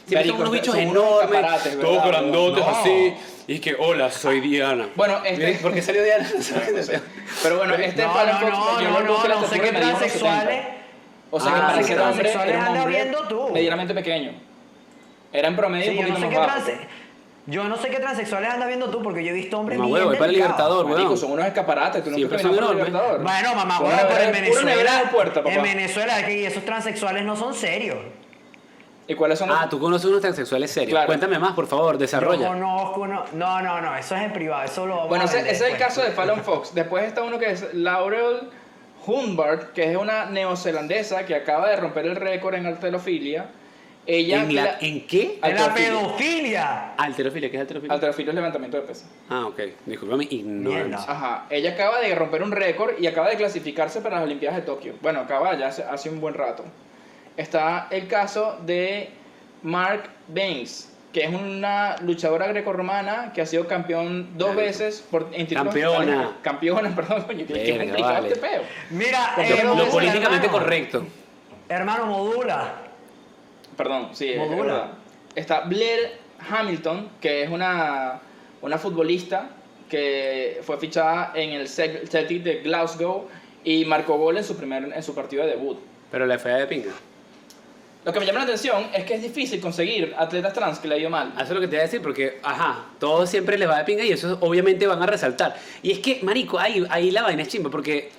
Speaker 1: Siempre son unos bichos enormes,
Speaker 3: escaparates,
Speaker 1: todos grandotes
Speaker 3: No.
Speaker 1: así. Y que, hola, soy Diana.
Speaker 3: Bueno, este-
Speaker 1: ¿Por qué salió Diana? (laughs)
Speaker 3: No. Pero bueno, este
Speaker 2: No,
Speaker 3: Fallon
Speaker 2: no,
Speaker 3: Fox,
Speaker 2: no, no, no,
Speaker 3: la
Speaker 2: no sé qué transexuales.
Speaker 3: 70. O sea que
Speaker 1: Ah,
Speaker 3: para ser hombre
Speaker 2: transexuales
Speaker 3: era un
Speaker 2: anda
Speaker 3: hombre
Speaker 2: viendo tú.
Speaker 3: medianamente pequeño. Era en promedio
Speaker 2: Sí,
Speaker 3: un
Speaker 2: yo no
Speaker 3: poquito
Speaker 2: sé
Speaker 3: más
Speaker 2: qué
Speaker 3: bajo.
Speaker 2: Yo no sé qué transexuales andas viendo tú, porque yo he visto hombres
Speaker 1: Mamá
Speaker 2: bien
Speaker 1: huevo, para el. Libertador, weón.
Speaker 3: son unos escaparates, tú no
Speaker 1: son
Speaker 3: el. Libertador.
Speaker 2: Bueno, mamá, huevo, pero en Venezuela,
Speaker 3: puerta,
Speaker 2: en Venezuela, es que esos transexuales no son serios.
Speaker 3: ¿Y cuáles son los
Speaker 1: Ah, tú conoces unos transexuales serios.
Speaker 3: Claro.
Speaker 1: Cuéntame más, por favor,
Speaker 2: Yo
Speaker 1: desarrolla.
Speaker 2: conozco, no, no, no, no, eso es en privado, eso lo vamos
Speaker 3: Bueno,
Speaker 2: a
Speaker 3: ese, es el caso de Fallon Fox. Después está uno que es Laurel Humbert, que es una neozelandesa que acaba de romper el récord en alterofilia. Ella
Speaker 1: ¿En, la-
Speaker 3: la-
Speaker 1: ¿En qué?
Speaker 2: En la pedofilia.
Speaker 1: Alterofilia, ¿qué es alterofilia?
Speaker 3: Alterofilia es levantamiento de pesas.
Speaker 1: ah, ok. Disculpame, ignorancia.
Speaker 3: Ajá, ella acaba de romper un récord y acaba de clasificarse para las Olimpiadas de Tokio. Bueno, acaba ya hace, hace un buen rato. Está el caso de Mark Baines, que es una luchadora grecorromana que ha sido campeón dos veces por en
Speaker 1: Campeona.
Speaker 3: Campeona, (laughs) perdón, coño, complicado
Speaker 1: vale.
Speaker 3: este peo.
Speaker 2: Mira,
Speaker 3: Lo-
Speaker 2: eh,
Speaker 3: lo
Speaker 1: Lo
Speaker 2: modula,
Speaker 1: políticamente
Speaker 2: hermano.
Speaker 1: correcto.
Speaker 2: Hermano, modula.
Speaker 3: Perdón, sí,
Speaker 2: Modula.
Speaker 3: Está Blair Hamilton, que es una, una futbolista que fue fichada en el Cel- Celtic de Glasgow y marcó gol en su, primer, en su partido de debut.
Speaker 1: Pero la fea de pinga.
Speaker 3: Lo que me llama la atención es que es difícil conseguir atletas trans que le ha ido mal.
Speaker 1: Eso es lo que te voy a decir, porque, ajá, todo siempre les va de pinga y eso obviamente van a resaltar. Y es que, marico, ahí, ahí la vaina es chimba, porque...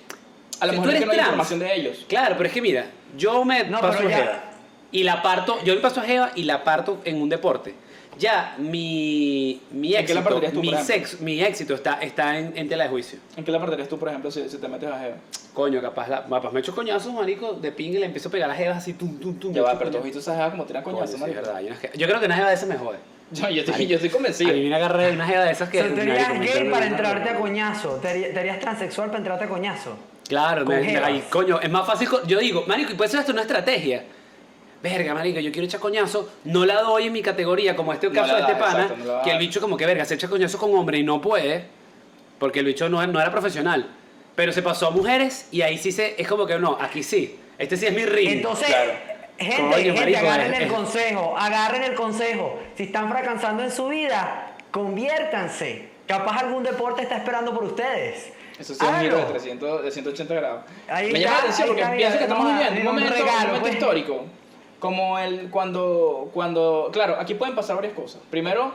Speaker 3: A lo
Speaker 1: si
Speaker 3: mejor
Speaker 1: tú
Speaker 3: es
Speaker 1: eres
Speaker 3: que no hay
Speaker 1: trans,
Speaker 3: información de ellos.
Speaker 1: Claro, pero es que mira, yo me
Speaker 2: No,
Speaker 1: paso jeva y la parto, yo me paso a jeva y la parto en un deporte. Ya, mi, mi
Speaker 3: ¿En qué la
Speaker 1: éxito,
Speaker 3: tú,
Speaker 1: mi, sex- mi éxito está, está en, en tela de juicio.
Speaker 3: ¿En qué la perderías tú, por ejemplo, si, si te metes a Jeva?
Speaker 1: Coño, capaz, la, capaz me echo coñazos, marico, de pinga y le empiezo a pegar a las jevas así, tum, tum, tum.
Speaker 3: Ya va, pero tú has visto esas Jevas como tiran
Speaker 1: Coño,
Speaker 3: coñazos,
Speaker 1: sí,
Speaker 3: marico.
Speaker 1: es verdad, je- Yo creo que una jeva de esas me jode.
Speaker 3: Yo, yo, estoy, yo estoy
Speaker 1: A
Speaker 3: convencido.
Speaker 1: mí me agarré una jeva de esas que...
Speaker 2: O sea, te harías gay para
Speaker 1: en-
Speaker 2: entrarte a coñazo. Te harías, te harías transexual para entrarte a coñazo.
Speaker 1: Claro, me- me- coño, es más fácil. Yo digo, marico, y puede ser hasta una estrategia. Verga, marico, yo quiero echar coñazo, no la doy en mi categoría, como este
Speaker 3: No
Speaker 1: caso de este pana,
Speaker 3: exacto, no
Speaker 1: que el bicho como que, verga, se echa coñazo con hombre y no puede, porque el bicho no, no era profesional. Pero se pasó a mujeres y ahí sí se, es como que no, aquí sí, este sí es mi ring.
Speaker 2: Entonces,
Speaker 3: Claro.
Speaker 2: gente,
Speaker 1: Coño,
Speaker 2: gente,
Speaker 1: marico,
Speaker 2: agarren
Speaker 1: es-
Speaker 2: el
Speaker 1: es-
Speaker 2: consejo, agarren el consejo. Si están fracasando en su vida, conviértanse. Capaz algún deporte está esperando por ustedes.
Speaker 3: Eso sí es un giro de,
Speaker 2: Háganlo.
Speaker 3: 300, de 180 grados.
Speaker 2: Ahí
Speaker 3: Me
Speaker 2: está,
Speaker 3: llama la atención porque
Speaker 2: está,
Speaker 3: pienso que estamos viviendo un
Speaker 2: un
Speaker 3: momento, un
Speaker 2: regalo,
Speaker 3: momento
Speaker 2: pues.
Speaker 3: histórico. Como el cuando, cuando. Claro, aquí pueden pasar varias cosas. Primero,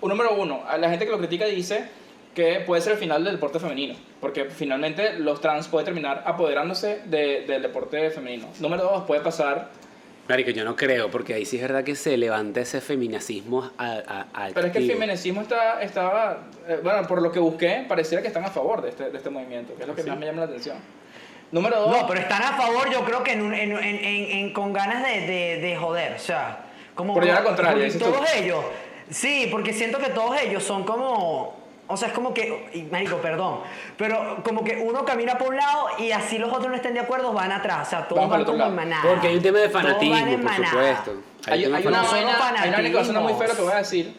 Speaker 3: un número uno, a la gente que lo critica dice que puede ser el final del deporte femenino. Porque finalmente los trans pueden terminar apoderándose de- del deporte femenino. Número dos, puede pasar.
Speaker 1: Marico, yo no creo, porque ahí sí es verdad que se levanta ese feminacismo a, a,
Speaker 3: Pero es que el feminismo está, estaba. eh, bueno, por lo que busqué, pareciera que están a favor de este, de este movimiento, que es lo que más me llama la atención. Número dos.
Speaker 2: No, pero están a favor, yo creo que en, un- en, en, en- en- con ganas de, de, de joder. O sea, como.
Speaker 3: Por llevar al contrario,
Speaker 2: porque
Speaker 3: dices tú.
Speaker 2: Todos ellos. Sí, porque siento que todos ellos son como. O sea, es como que. y, Marico, perdón. Pero como que uno camina por un lado y así los otros no estén de acuerdo, van atrás. O sea, todos
Speaker 3: Van para
Speaker 2: van
Speaker 3: el otro
Speaker 2: como en
Speaker 3: lado.
Speaker 2: manada.
Speaker 1: Porque hay un tema de
Speaker 2: Todos van
Speaker 1: fanatismo,
Speaker 2: en
Speaker 1: por
Speaker 2: manada.
Speaker 1: supuesto.
Speaker 3: Hay,
Speaker 1: un tema
Speaker 3: hay
Speaker 1: de
Speaker 3: una
Speaker 2: No,
Speaker 1: fanatismo.
Speaker 3: vaina, hay una vaina que va a sonar muy feo lo que voy a decir.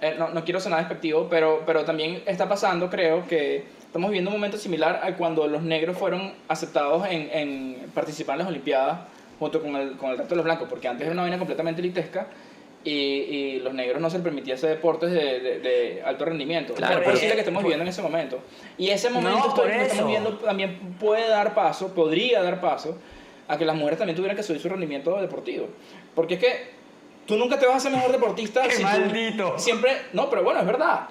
Speaker 3: Eh, no, no quiero sonar despectivo, pero, pero también está pasando, creo, que estamos viviendo un momento similar a cuando los negros fueron aceptados en, en participar en las Olimpiadas junto con el, con el resto de los blancos, porque antes era una vaina completamente elitesca y, y los negros no se les permitía hacer deportes de, de- de alto rendimiento.
Speaker 1: Claro,
Speaker 3: es
Speaker 1: pero-
Speaker 3: posible que estemos viviendo en ese momento. Y ese momento
Speaker 2: No, por
Speaker 3: que estamos
Speaker 2: eso.
Speaker 3: viviendo también puede dar paso, podría dar paso, a que las mujeres también tuvieran que subir su rendimiento deportivo. Porque es que tú nunca te vas a hacer mejor deportista (laughs)
Speaker 2: ¡Qué
Speaker 3: si tú
Speaker 2: maldito!
Speaker 3: siempre... No, pero bueno, es verdad.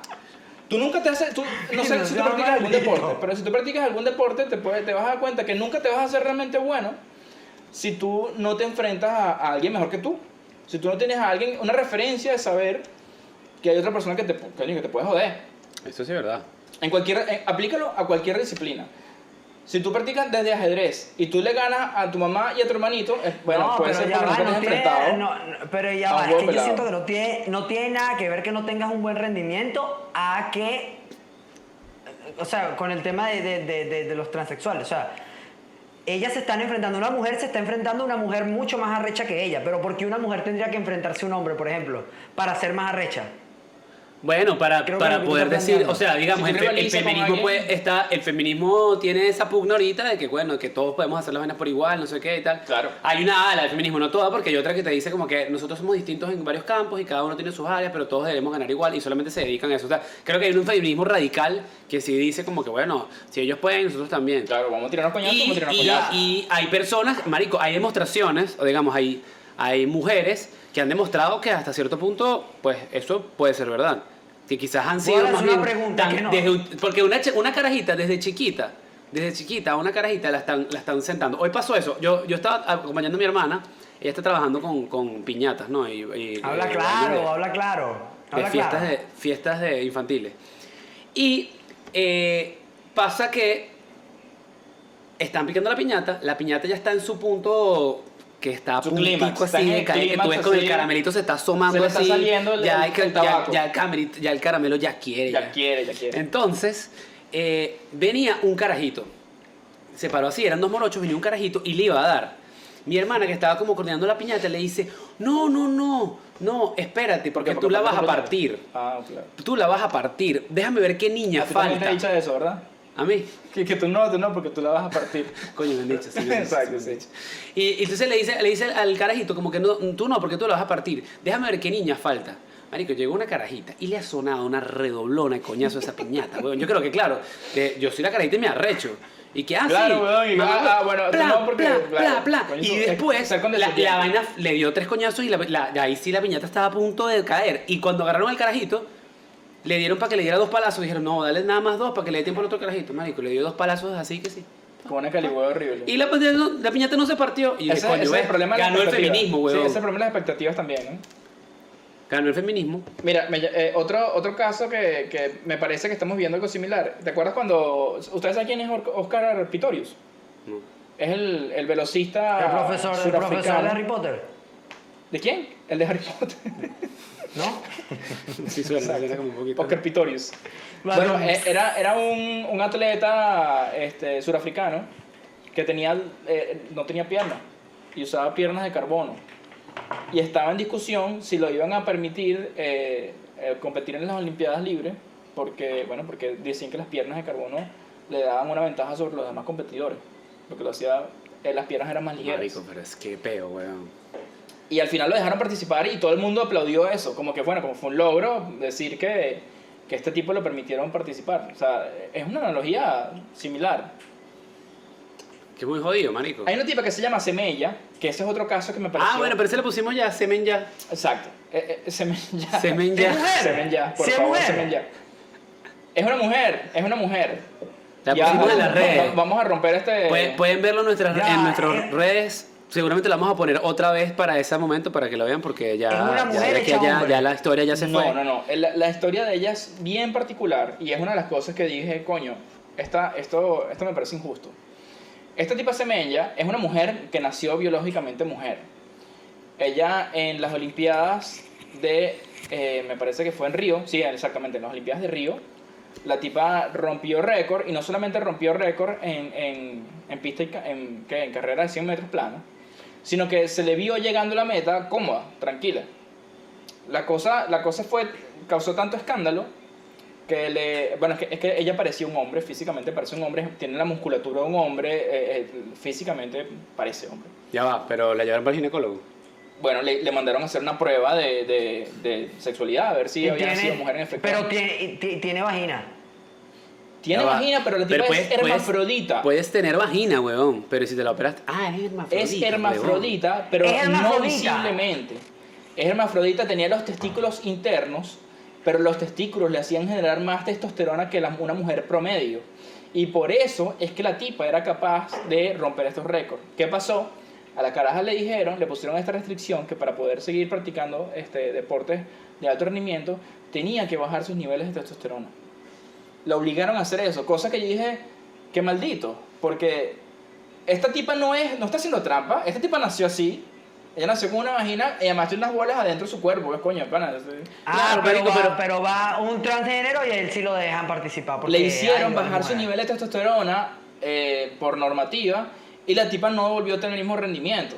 Speaker 3: Tú nunca te haces... Tú, no sé si tú practicas algún deporte, pero si tú practicas algún deporte te, puede- te vas a dar cuenta que nunca te vas a hacer realmente bueno si tú no te enfrentas a, a alguien mejor que tú. Si tú no tienes a alguien, una referencia de saber que hay otra persona que te, que te puede joder.
Speaker 1: Eso sí es verdad.
Speaker 3: En cualquier, eh, aplícalo a cualquier disciplina. Si tú practicas desde ajedrez y tú le ganas a tu mamá y a tu hermanito, eh, bueno,
Speaker 2: no,
Speaker 3: puede ser porque
Speaker 2: va, no tiene, no, pero ya va, es que yo siento que no tiene, no tiene nada que ver que no tengas un buen rendimiento a que, o sea, con el tema de, de- de- de- de los transexuales, o sea, ellas se están enfrentando, una mujer se está enfrentando a una mujer mucho más arrecha que ella, pero ¿por qué una mujer tendría que enfrentarse a un hombre, por ejemplo, para ser más arrecha?
Speaker 1: Bueno, para,
Speaker 2: Creo
Speaker 1: para
Speaker 2: que
Speaker 1: poder
Speaker 2: está
Speaker 1: decir, o sea, digamos,
Speaker 3: Si
Speaker 1: el,
Speaker 3: tú
Speaker 1: fe- el
Speaker 3: rivalizas con
Speaker 1: feminismo
Speaker 3: alguien-
Speaker 1: puede está, el feminismo tiene esa pugna ahorita de que bueno, que todos podemos hacer las vainas por igual, no sé qué y tal.
Speaker 3: Claro.
Speaker 1: Hay una ala del feminismo, no toda, porque hay otra que te dice como que nosotros somos distintos en varios campos y cada uno tiene sus áreas, pero todos debemos ganar igual y solamente se dedican a eso. O sea, creo que hay un feminismo radical que sí dice como que bueno, si ellos pueden, nosotros también.
Speaker 3: Claro, vamos a tirarnos coñazos,
Speaker 1: Y,
Speaker 3: vamos a tirarnos
Speaker 1: y-
Speaker 3: coñazos.
Speaker 1: y hay personas, marico, hay demostraciones, o digamos, hay, hay mujeres que han demostrado que hasta cierto punto, pues eso puede ser verdad. Que quizás han sido más bien
Speaker 2: pregunta
Speaker 1: tan-
Speaker 2: que no.
Speaker 1: desde porque una, una carajita desde chiquita, desde chiquita a una carajita la están, la están sentando. Hoy pasó eso, yo, yo estaba acompañando a mi hermana, ella está trabajando con, con piñatas, ¿no? Y, y-
Speaker 2: Habla
Speaker 1: y-
Speaker 2: claro,
Speaker 1: de-
Speaker 2: habla claro,
Speaker 1: de
Speaker 2: habla
Speaker 1: fiestas,
Speaker 2: claro.
Speaker 1: de, fiestas de infantiles. Y eh, pasa que están picando la piñata, la piñata ya está en su punto que está a puntico así de caer, que tú ves con el caramelito se está
Speaker 3: Se
Speaker 1: asomando
Speaker 3: le está
Speaker 1: así,
Speaker 3: saliendo el-
Speaker 1: ya,
Speaker 3: el- el
Speaker 1: ya- el camerito- ya el caramelo ya quiere.
Speaker 3: Ya quiere, ya quiere.
Speaker 1: Entonces, eh, venía un carajito. Se paró así, eran dos morochos, venía un carajito y le iba a dar. Mi hermana, que estaba como coordinando la piñata, le dice: No, no, no, no, espérate, porque tú la vas a partir.
Speaker 3: Ah, claro.
Speaker 1: Tú la vas a partir. Déjame ver qué niña falta.
Speaker 3: dicho eso, ¿verdad?
Speaker 1: A mí.
Speaker 3: Que, que tú no, tú no, porque tú la vas a partir. (laughs)
Speaker 1: Coño, me han dicho. sí, me han dicho,
Speaker 3: Exacto,
Speaker 1: sí me han dicho. Y, y entonces le dice, le dice al carajito, como que no, tú no, porque tú la vas a partir. Déjame ver qué niña falta. Marico, llegó una carajita y le ha sonado una redoblona de coñazo a esa piñata, weón. Yo creo que, claro, yo soy la carajita y me arrecho. Y que, ah,
Speaker 3: Claro, weón, y- ah, ah, bueno,
Speaker 1: pla,
Speaker 3: no, porque,
Speaker 1: pla,
Speaker 3: claro,
Speaker 1: pla, pla.
Speaker 3: coño,
Speaker 1: Y
Speaker 3: es-
Speaker 1: después, la, la vaina le dio tres coñazos y la, la- ahí sí la piñata estaba a punto de caer. Y cuando agarraron al carajito, le dieron para que le diera dos palazos. Dijeron, no, dale nada más dos para que le dé tiempo al otro carajito. Marico, le dio dos palazos así que sí.
Speaker 3: Con una caligüe horrible.
Speaker 1: Y la, piñata no- la piñata no se partió. Y
Speaker 3: ese,
Speaker 1: dije, coño,
Speaker 3: ese es el problema de
Speaker 1: Ganó el feminismo,
Speaker 3: Sí,
Speaker 1: huevón.
Speaker 3: ese es el problema de las expectativas también, ¿no?
Speaker 1: Ganó el feminismo.
Speaker 3: Mira, me eh, otro, otro caso que, que me parece que estamos viendo algo similar. ¿Te acuerdas cuando... ¿Ustedes saben quién es Oscar Pitorius?
Speaker 1: No.
Speaker 3: Es el, el velocista
Speaker 2: El profesor, el profesor de. Harry Potter.
Speaker 3: ¿De quién? El de Harry Potter. (laughs)
Speaker 2: ¿No? (laughs)
Speaker 1: Sí, suena, suena como un poquito.
Speaker 3: Oscar Pistorius.
Speaker 2: Vale.
Speaker 3: Bueno, eh, era, era un, un atleta este, surafricano que tenía, eh, no tenía piernas y usaba piernas de carbono. Y estaba en discusión si lo iban a permitir eh, eh, competir en las Olimpiadas libres, porque, bueno, porque decían que las piernas de carbono le daban una ventaja sobre los demás competidores, porque lo hacía, eh, las piernas eran más ligeras.
Speaker 1: Marico, pero es que peo, weón.
Speaker 3: Y al final lo dejaron participar y todo el mundo aplaudió eso, como que bueno, como fue un logro decir que, que este tipo lo permitieron participar. O sea, es una analogía similar.
Speaker 1: Que muy jodido, marico.
Speaker 3: Hay una tipa que se llama Semella, que ese es otro caso que me pareció...
Speaker 1: Ah, bueno, pero ese le pusimos ya, semen ya.
Speaker 3: Exacto. Eh, eh.
Speaker 1: Semen
Speaker 2: ¿Es
Speaker 1: ya.
Speaker 2: mujer?
Speaker 3: Semen ya, por
Speaker 2: ¿Sí es
Speaker 3: favor,
Speaker 2: mujer?
Speaker 3: semen ya. Es una mujer, es una mujer.
Speaker 1: La
Speaker 3: Ya,
Speaker 1: pusimos en las redes.
Speaker 3: Vamos a romper este...
Speaker 1: Pueden, pueden verlo en nuestras,
Speaker 2: Ya,
Speaker 1: en nuestras
Speaker 2: eh.
Speaker 1: redes. Seguramente la vamos a poner otra vez para ese momento para que lo vean porque ya,
Speaker 2: Es una
Speaker 1: ya,
Speaker 2: mujer
Speaker 1: ya que ya- ya la historia ya se
Speaker 3: no,
Speaker 1: fue.
Speaker 3: No, no, La, la historia de ella es bien particular y es una de las cosas que dije, coño, esta, esto, esto me parece injusto. Esta tipa Semenya es una mujer que nació biológicamente mujer. Ella en las Olimpiadas de, eh, me parece que fue en Río, sí, exactamente, en las Olimpiadas de Río, la tipa rompió récord y no solamente rompió récord en, en, en pista y en, ¿qué? en carrera de 100 metros plano, sino que se le vio llegando a la meta cómoda, tranquila. La cosa, la cosa fue, causó tanto escándalo que le, bueno, es que, es que ella parecía un hombre, físicamente parece un hombre, tiene la musculatura de un hombre, eh, eh, físicamente parece hombre.
Speaker 1: Ya va, pero la llevaron para el ginecólogo.
Speaker 3: Bueno, le, le mandaron a hacer una prueba de, de, de sexualidad, a ver si había
Speaker 2: tiene-
Speaker 3: sido mujer en efecto.
Speaker 2: Pero tiene, tiene vagina.
Speaker 3: Tiene
Speaker 1: Ya va.
Speaker 3: vagina, pero la tipa
Speaker 1: Pero
Speaker 3: es
Speaker 1: puedes-
Speaker 3: hermafrodita.
Speaker 1: Puedes tener vagina, weón. Pero si te la operaste. Ah, es hermafrodita.
Speaker 3: es hermafrodita, pero
Speaker 2: Es
Speaker 3: no visiblemente. Es hermafrodita, tenía los testículos internos, pero los testículos le hacían generar más testosterona que la- una mujer promedio. Y por eso es que la tipa era capaz de romper estos récords. ¿Qué pasó? A la caraja le dijeron, le pusieron esta restricción que para poder seguir practicando este, deportes de alto rendimiento tenía que bajar sus niveles de testosterona. La obligaron a hacer eso, cosa que yo dije, qué maldito, porque esta tipa no es, no está haciendo trampa, esta tipa nació así, ella nació con una vagina y además tiene unas bolas adentro de su cuerpo, ¿qué coño? Pana,
Speaker 2: Ah,
Speaker 1: Claro,
Speaker 2: pero,
Speaker 1: marico,
Speaker 2: va,
Speaker 1: pero-
Speaker 2: pero... va un transgénero y a él sí lo dejan participar. Porque,
Speaker 3: le hicieron bajar su nivel de testosterona eh, por normativa y la tipa no volvió a tener el mismo rendimiento.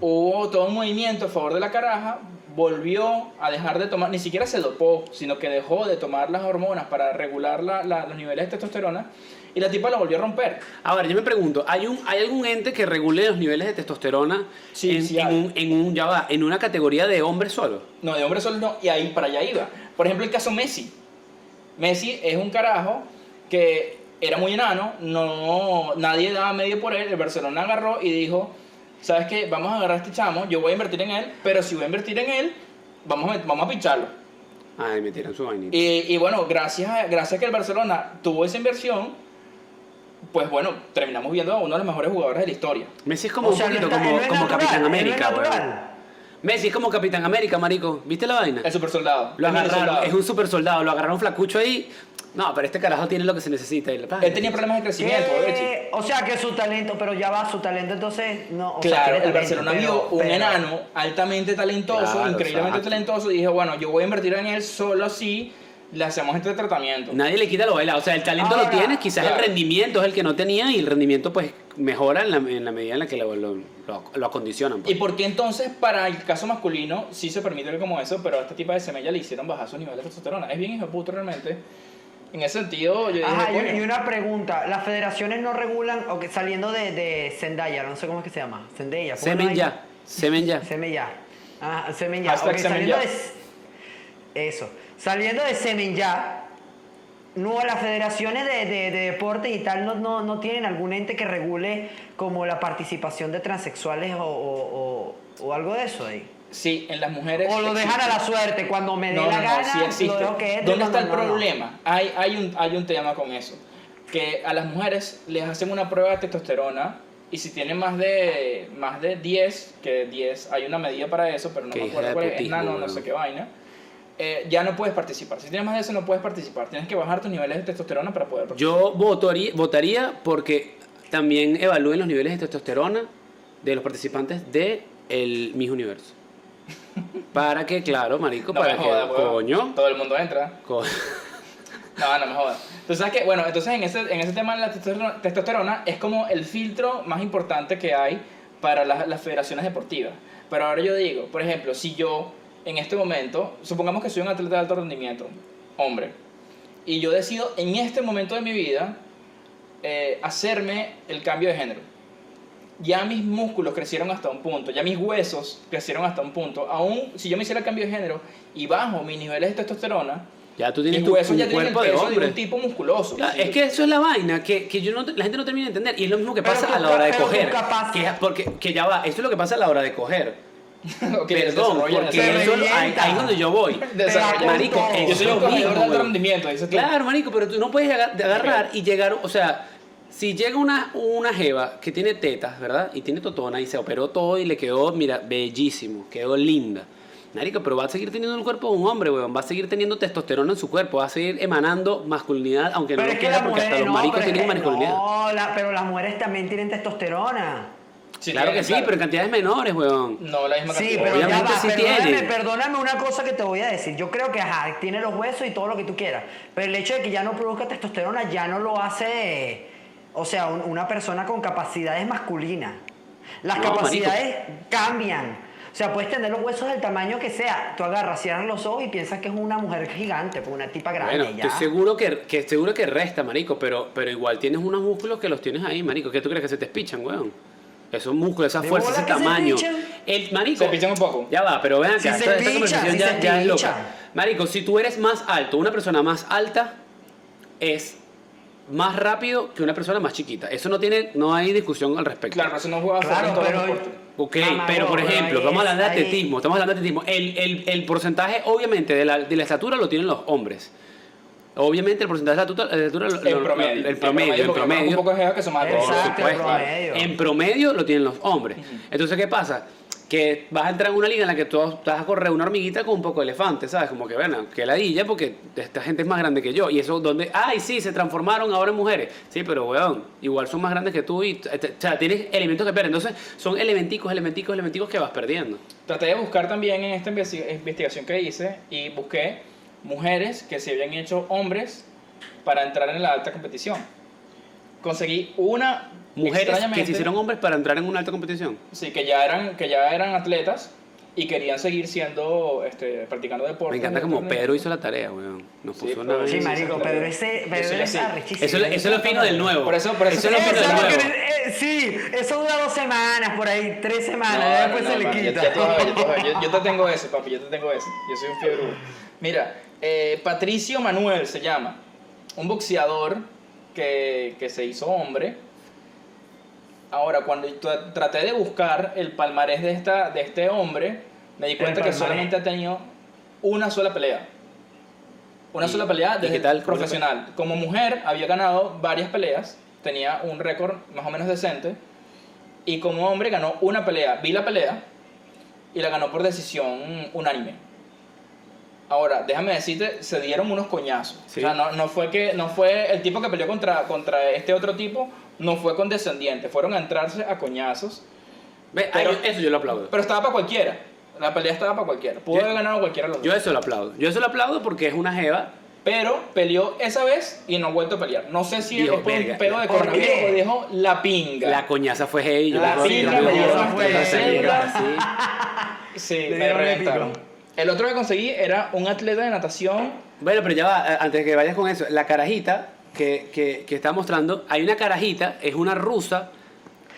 Speaker 3: Hubo todo un movimiento a favor de la caraja, volvió a dejar de tomar, ni siquiera se dopó, sino que dejó de tomar las hormonas para regular la- la- los niveles de testosterona y la tipa la volvió a romper.
Speaker 1: Ahora, yo me pregunto, ¿hay, un, ¿hay algún ente que regule los niveles de testosterona
Speaker 3: Sí,
Speaker 1: en,
Speaker 3: sí
Speaker 1: en
Speaker 3: hay.
Speaker 1: un, en un, ya va, en una categoría de hombre solo?
Speaker 3: No, de hombres solos no, y ahí para allá iba. Por ejemplo, el caso Messi. Messi es un carajo que era muy enano, no, nadie daba medio por él, el Barcelona agarró y dijo, ¿sabes qué? Vamos a agarrar a este chamo, yo voy a invertir en él, pero si voy a invertir en él, vamos a, vamos a picharlo.
Speaker 1: Ay, me tiran su vainita.
Speaker 3: Y, y bueno, gracias a, gracias a que el Barcelona tuvo esa inversión, pues bueno, terminamos viendo a uno de los mejores jugadores de la historia.
Speaker 1: Messi es como
Speaker 2: O
Speaker 1: un
Speaker 2: sea,
Speaker 1: poquito
Speaker 2: está-
Speaker 1: como,
Speaker 2: natural,
Speaker 1: Capitán América, weón. Messi es como Capitán América, marico. ¿Viste la vaina?
Speaker 3: El super soldado.
Speaker 1: Lo agarraron, es un super soldado, lo agarraron flacucho ahí. No, pero este carajo tiene lo que se necesita. y la-
Speaker 3: Él tenía problemas de crecimiento.
Speaker 2: ¿Qué? O sea que su talento, pero ya va, su talento entonces no. o sea,
Speaker 3: Claro,
Speaker 2: tiene
Speaker 3: el
Speaker 2: talento,
Speaker 3: Barcelona
Speaker 2: pero-
Speaker 3: vio un
Speaker 2: pero-
Speaker 3: enano altamente talentoso,
Speaker 1: Claro,
Speaker 3: increíblemente
Speaker 1: exacto.
Speaker 3: talentoso, y dije, bueno, yo voy a invertir en él solo así le hacemos este tratamiento.
Speaker 1: Nadie le quita lo bailado. O sea, el talento lo
Speaker 2: Ahora,
Speaker 1: tiene, quizás
Speaker 3: claro.
Speaker 1: el rendimiento es el que no tenía y el rendimiento pues mejora en la, en la medida en la que lo, lo, lo- lo acondicionan. pues.
Speaker 3: ¿Y por qué entonces para el caso masculino sí se permite ver como eso, pero a este tipo de semilla le hicieron bajar sus niveles de testosterona? Es bien hijo de puto realmente. En ese sentido, yo dije,
Speaker 2: Ajá, y-
Speaker 3: coño,
Speaker 2: y una pregunta, las federaciones no regulan, o que saliendo de, de Zendaya, no sé cómo es que se llama, Zendaya. ¿cómo
Speaker 1: Semen
Speaker 2: no hay?
Speaker 1: ya, semen ya.
Speaker 2: Semen ya. Ajá, semen ya.
Speaker 3: Hashtag
Speaker 2: Ok,
Speaker 3: semen
Speaker 2: saliendo
Speaker 3: ya.
Speaker 2: de... Eso. Saliendo de semen ya, no, las federaciones de, de- de deportes y tal no, no, no tienen algún ente que regule como la participación de transexuales o, o- o- o algo de eso ahí.
Speaker 3: Sí, en las mujeres...
Speaker 2: O lo dejan a la suerte, cuando me dé
Speaker 3: No,
Speaker 2: la
Speaker 3: no, no,
Speaker 2: gana,
Speaker 3: sí existe.
Speaker 2: lo que entre,
Speaker 3: ¿Dónde está el
Speaker 2: no, no.
Speaker 3: problema? Hay, hay, un, hay un tema con eso. Que a las mujeres les hacen una prueba de testosterona y si tienen más de, más de 10, que 10 hay una medida para eso, pero no me acuerdo cuál es,
Speaker 1: putismo,
Speaker 3: nano, no sé qué vaina, eh, ya no puedes participar. Si tienes más de eso no puedes participar. Tienes que bajar tus niveles de testosterona para poder participar.
Speaker 1: Yo votaría, votaría porque también evalúen los niveles de testosterona de los participantes de el Miss Universo. Para que, claro, marico,
Speaker 3: No
Speaker 1: para
Speaker 3: me
Speaker 1: que,
Speaker 3: weón.
Speaker 1: coño.
Speaker 3: Todo el mundo entra.
Speaker 1: co- (laughs)
Speaker 3: No, no me jodas. Entonces, ¿sabes qué? Bueno, entonces en ese, en ese tema de la testosterona, testosterona es como el filtro más importante que hay para las, las federaciones deportivas. Pero ahora yo digo, por ejemplo, si yo en este momento, supongamos que soy un atleta de alto rendimiento, hombre, y yo decido en este momento de mi vida eh, hacerme el cambio de género. Ya mis músculos crecieron hasta un punto, ya mis huesos crecieron hasta un punto. Aún si yo me hiciera el cambio de género y bajo mis niveles de testosterona,
Speaker 1: Ya tú tienes
Speaker 3: mis huesos
Speaker 1: tu
Speaker 3: ya tienen el
Speaker 1: cuerpo de
Speaker 3: de,
Speaker 1: hombre.
Speaker 3: un tipo musculoso.
Speaker 1: Claro,
Speaker 3: ¿sí?
Speaker 1: Es que eso es la vaina, que, que yo no, la gente no termina de entender. Y es lo mismo que pasa a la hora de coger. Que, porque, que ya va, esto es lo que pasa a la hora de coger. (laughs) Perdón, porque eso, ahí, ahí es donde yo voy. (laughs) Marico,
Speaker 2: Yo
Speaker 3: soy un
Speaker 1: lo
Speaker 3: corredor
Speaker 1: mismo.
Speaker 3: de alto
Speaker 1: weón.
Speaker 3: rendimiento, dices tú.
Speaker 1: Claro, marico, pero tú no puedes aga- de agarrar y llegar, o sea, si llega una, una jeva que tiene tetas, ¿verdad? Y tiene totona y se operó todo y le quedó, mira, bellísimo, quedó linda. Marico, pero va a seguir teniendo el cuerpo de un hombre, weón. Va a seguir teniendo testosterona en su cuerpo, va a seguir emanando masculinidad, aunque no
Speaker 2: Pero
Speaker 1: lo
Speaker 2: es que
Speaker 1: quiera, porque hasta los maricos
Speaker 2: pero
Speaker 1: tienen
Speaker 2: que-
Speaker 1: masculinidad.
Speaker 2: no, la- pero las mujeres también tienen testosterona.
Speaker 3: Sí,
Speaker 1: claro que sí,
Speaker 3: claro.
Speaker 1: pero en cantidades menores, weón.
Speaker 3: No la misma
Speaker 2: Sí,
Speaker 3: cantidad.
Speaker 2: pero ya
Speaker 1: Obviamente
Speaker 2: va,
Speaker 1: sí
Speaker 2: perdóname,
Speaker 1: tiene.
Speaker 2: perdóname una cosa que te voy a decir. Yo creo que ajá, tiene los huesos y todo lo que tú quieras. Pero el hecho de que ya no produzca testosterona ya no lo hace, o sea, un- una persona con capacidades masculinas. Las
Speaker 1: No,
Speaker 2: capacidades cambian. O sea, puedes tener los huesos del tamaño que sea. Tú agarras, cierras los ojos y piensas que es una mujer gigante, pues una tipa grande.
Speaker 1: Bueno,
Speaker 2: ya.
Speaker 1: estoy seguro que, que seguro que resta, marico, pero, pero igual tienes unos músculos que los tienes ahí, marico. ¿Qué tú crees que se te espichan, weón? Esos músculos, esa
Speaker 2: ¿De
Speaker 1: fuerza, ese tamaño. El marico.
Speaker 3: Se pichan un poco.
Speaker 1: Ya va, pero vean que esta, conversación ya, ya es loca. Marico, si tú eres más alto, una persona más alta es más rápido que una persona más chiquita. Eso no tiene, no hay discusión al respecto.
Speaker 3: Claro, eso no juega a favor
Speaker 2: Claro, pero-.
Speaker 1: Ok,
Speaker 2: Mamá,
Speaker 1: pero por
Speaker 2: pero
Speaker 1: ejemplo, estamos
Speaker 2: es-
Speaker 1: hablando de atletismo, estamos hablando de atletismo. El, el, el porcentaje, obviamente, de la, de la estatura lo tienen los hombres. Obviamente el porcentaje de la estatura, la estatura lo-
Speaker 3: En
Speaker 1: lo-
Speaker 3: promedio.
Speaker 1: el promedio, en
Speaker 3: porque
Speaker 1: promedio.
Speaker 3: Un poco de jevas que son más
Speaker 1: Por
Speaker 2: Exacto, en
Speaker 1: supuesto.
Speaker 2: promedio.
Speaker 1: En promedio lo tienen los hombres. Entonces, ¿qué pasa? Que vas a entrar en una liga en la que tú vas a correr una hormiguita con un poco de elefante, ¿sabes? Como que, bueno, que ladilla porque esta gente es más grande que yo. Y eso donde, ay, sí, se transformaron ahora en mujeres. Sí, pero, weón, igual son más grandes que tú y, eh, o sea, tienes elementos que perder. Entonces, son elementicos, elementicos, elementicos que vas perdiendo.
Speaker 3: Traté de buscar también en esta investi- investigación que hice y busqué mujeres que se habían hecho hombres para entrar en la alta competición. Conseguí una
Speaker 1: Mujeres que se hicieron hombres para entrar en una alta competición.
Speaker 3: sí, que ya eran que ya eran atletas y querían seguir siendo este, practicando deporte.
Speaker 1: Me encanta como Pedro hizo la tarea, weón. Nos
Speaker 3: Sí,
Speaker 1: puso
Speaker 3: pero-
Speaker 1: una...
Speaker 2: Sí,
Speaker 3: Sí,
Speaker 2: marico,
Speaker 3: sí,
Speaker 2: pero
Speaker 3: sí.
Speaker 2: ese,
Speaker 3: Yo
Speaker 2: pero
Speaker 3: soy
Speaker 2: es arrechísimo.
Speaker 1: Eso, es- eso es lo fino del nuevo.
Speaker 3: Por eso- por eso
Speaker 1: es lo fino
Speaker 2: Eso
Speaker 1: del nuevo.
Speaker 2: que- eh, sí, eso dura dos semanas, por ahí, tres semanas,
Speaker 3: No,
Speaker 2: después
Speaker 3: no,
Speaker 2: se le quita.
Speaker 3: a ver. Yo, yo te tengo ese, papi, yo te tengo ese. Yo soy un fiebre. Mira, eh, Patricio Manuel se llama. Un boxeador que, que se hizo hombre. Ahora, cuando tra- traté de buscar el palmarés de, esta, de este hombre, me di cuenta que solamente ha tenido una sola pelea. Una
Speaker 1: ¿Y-
Speaker 3: sola pelea
Speaker 1: y
Speaker 3: desde
Speaker 1: qué tal? ¿Cómo le
Speaker 3: profesional. Como mujer había ganado varias peleas, tenía un récord más o menos decente. Y como hombre ganó una pelea. Vi la pelea y la ganó por decisión unánime. Ahora, déjame decirte, se dieron unos coñazos.
Speaker 1: Sí.
Speaker 3: O sea, no, no fue que no fue el tipo que peleó contra, contra este otro tipo, no fue condescendiente, fueron a entrarse a coñazos.
Speaker 1: Ve,
Speaker 3: Pero-
Speaker 1: yo- eso yo lo aplaudo.
Speaker 3: Pero estaba para cualquiera. La pelea estaba para cualquiera. Pudo
Speaker 1: Yo-
Speaker 3: haber ganado cualquiera de los
Speaker 1: Yo
Speaker 3: dos.
Speaker 1: eso lo aplaudo. Yo eso lo aplaudo porque es una jeva.
Speaker 3: Pero peleó esa vez y no ha vuelto a pelear. No sé si
Speaker 1: Dijo,
Speaker 3: es por
Speaker 1: "Verga,
Speaker 3: un pedo de
Speaker 2: ¿por
Speaker 3: coronavirus o dijo la pinga.
Speaker 1: La coñaza fue heavy.
Speaker 3: La pinga me dio
Speaker 1: pinga, sí.
Speaker 3: Me reventaron. El otro que conseguí era un atleta de natación.
Speaker 1: Bueno, pero ya va, antes que vayas con eso, la carajita que, que, que está mostrando, hay una carajita, es una rusa,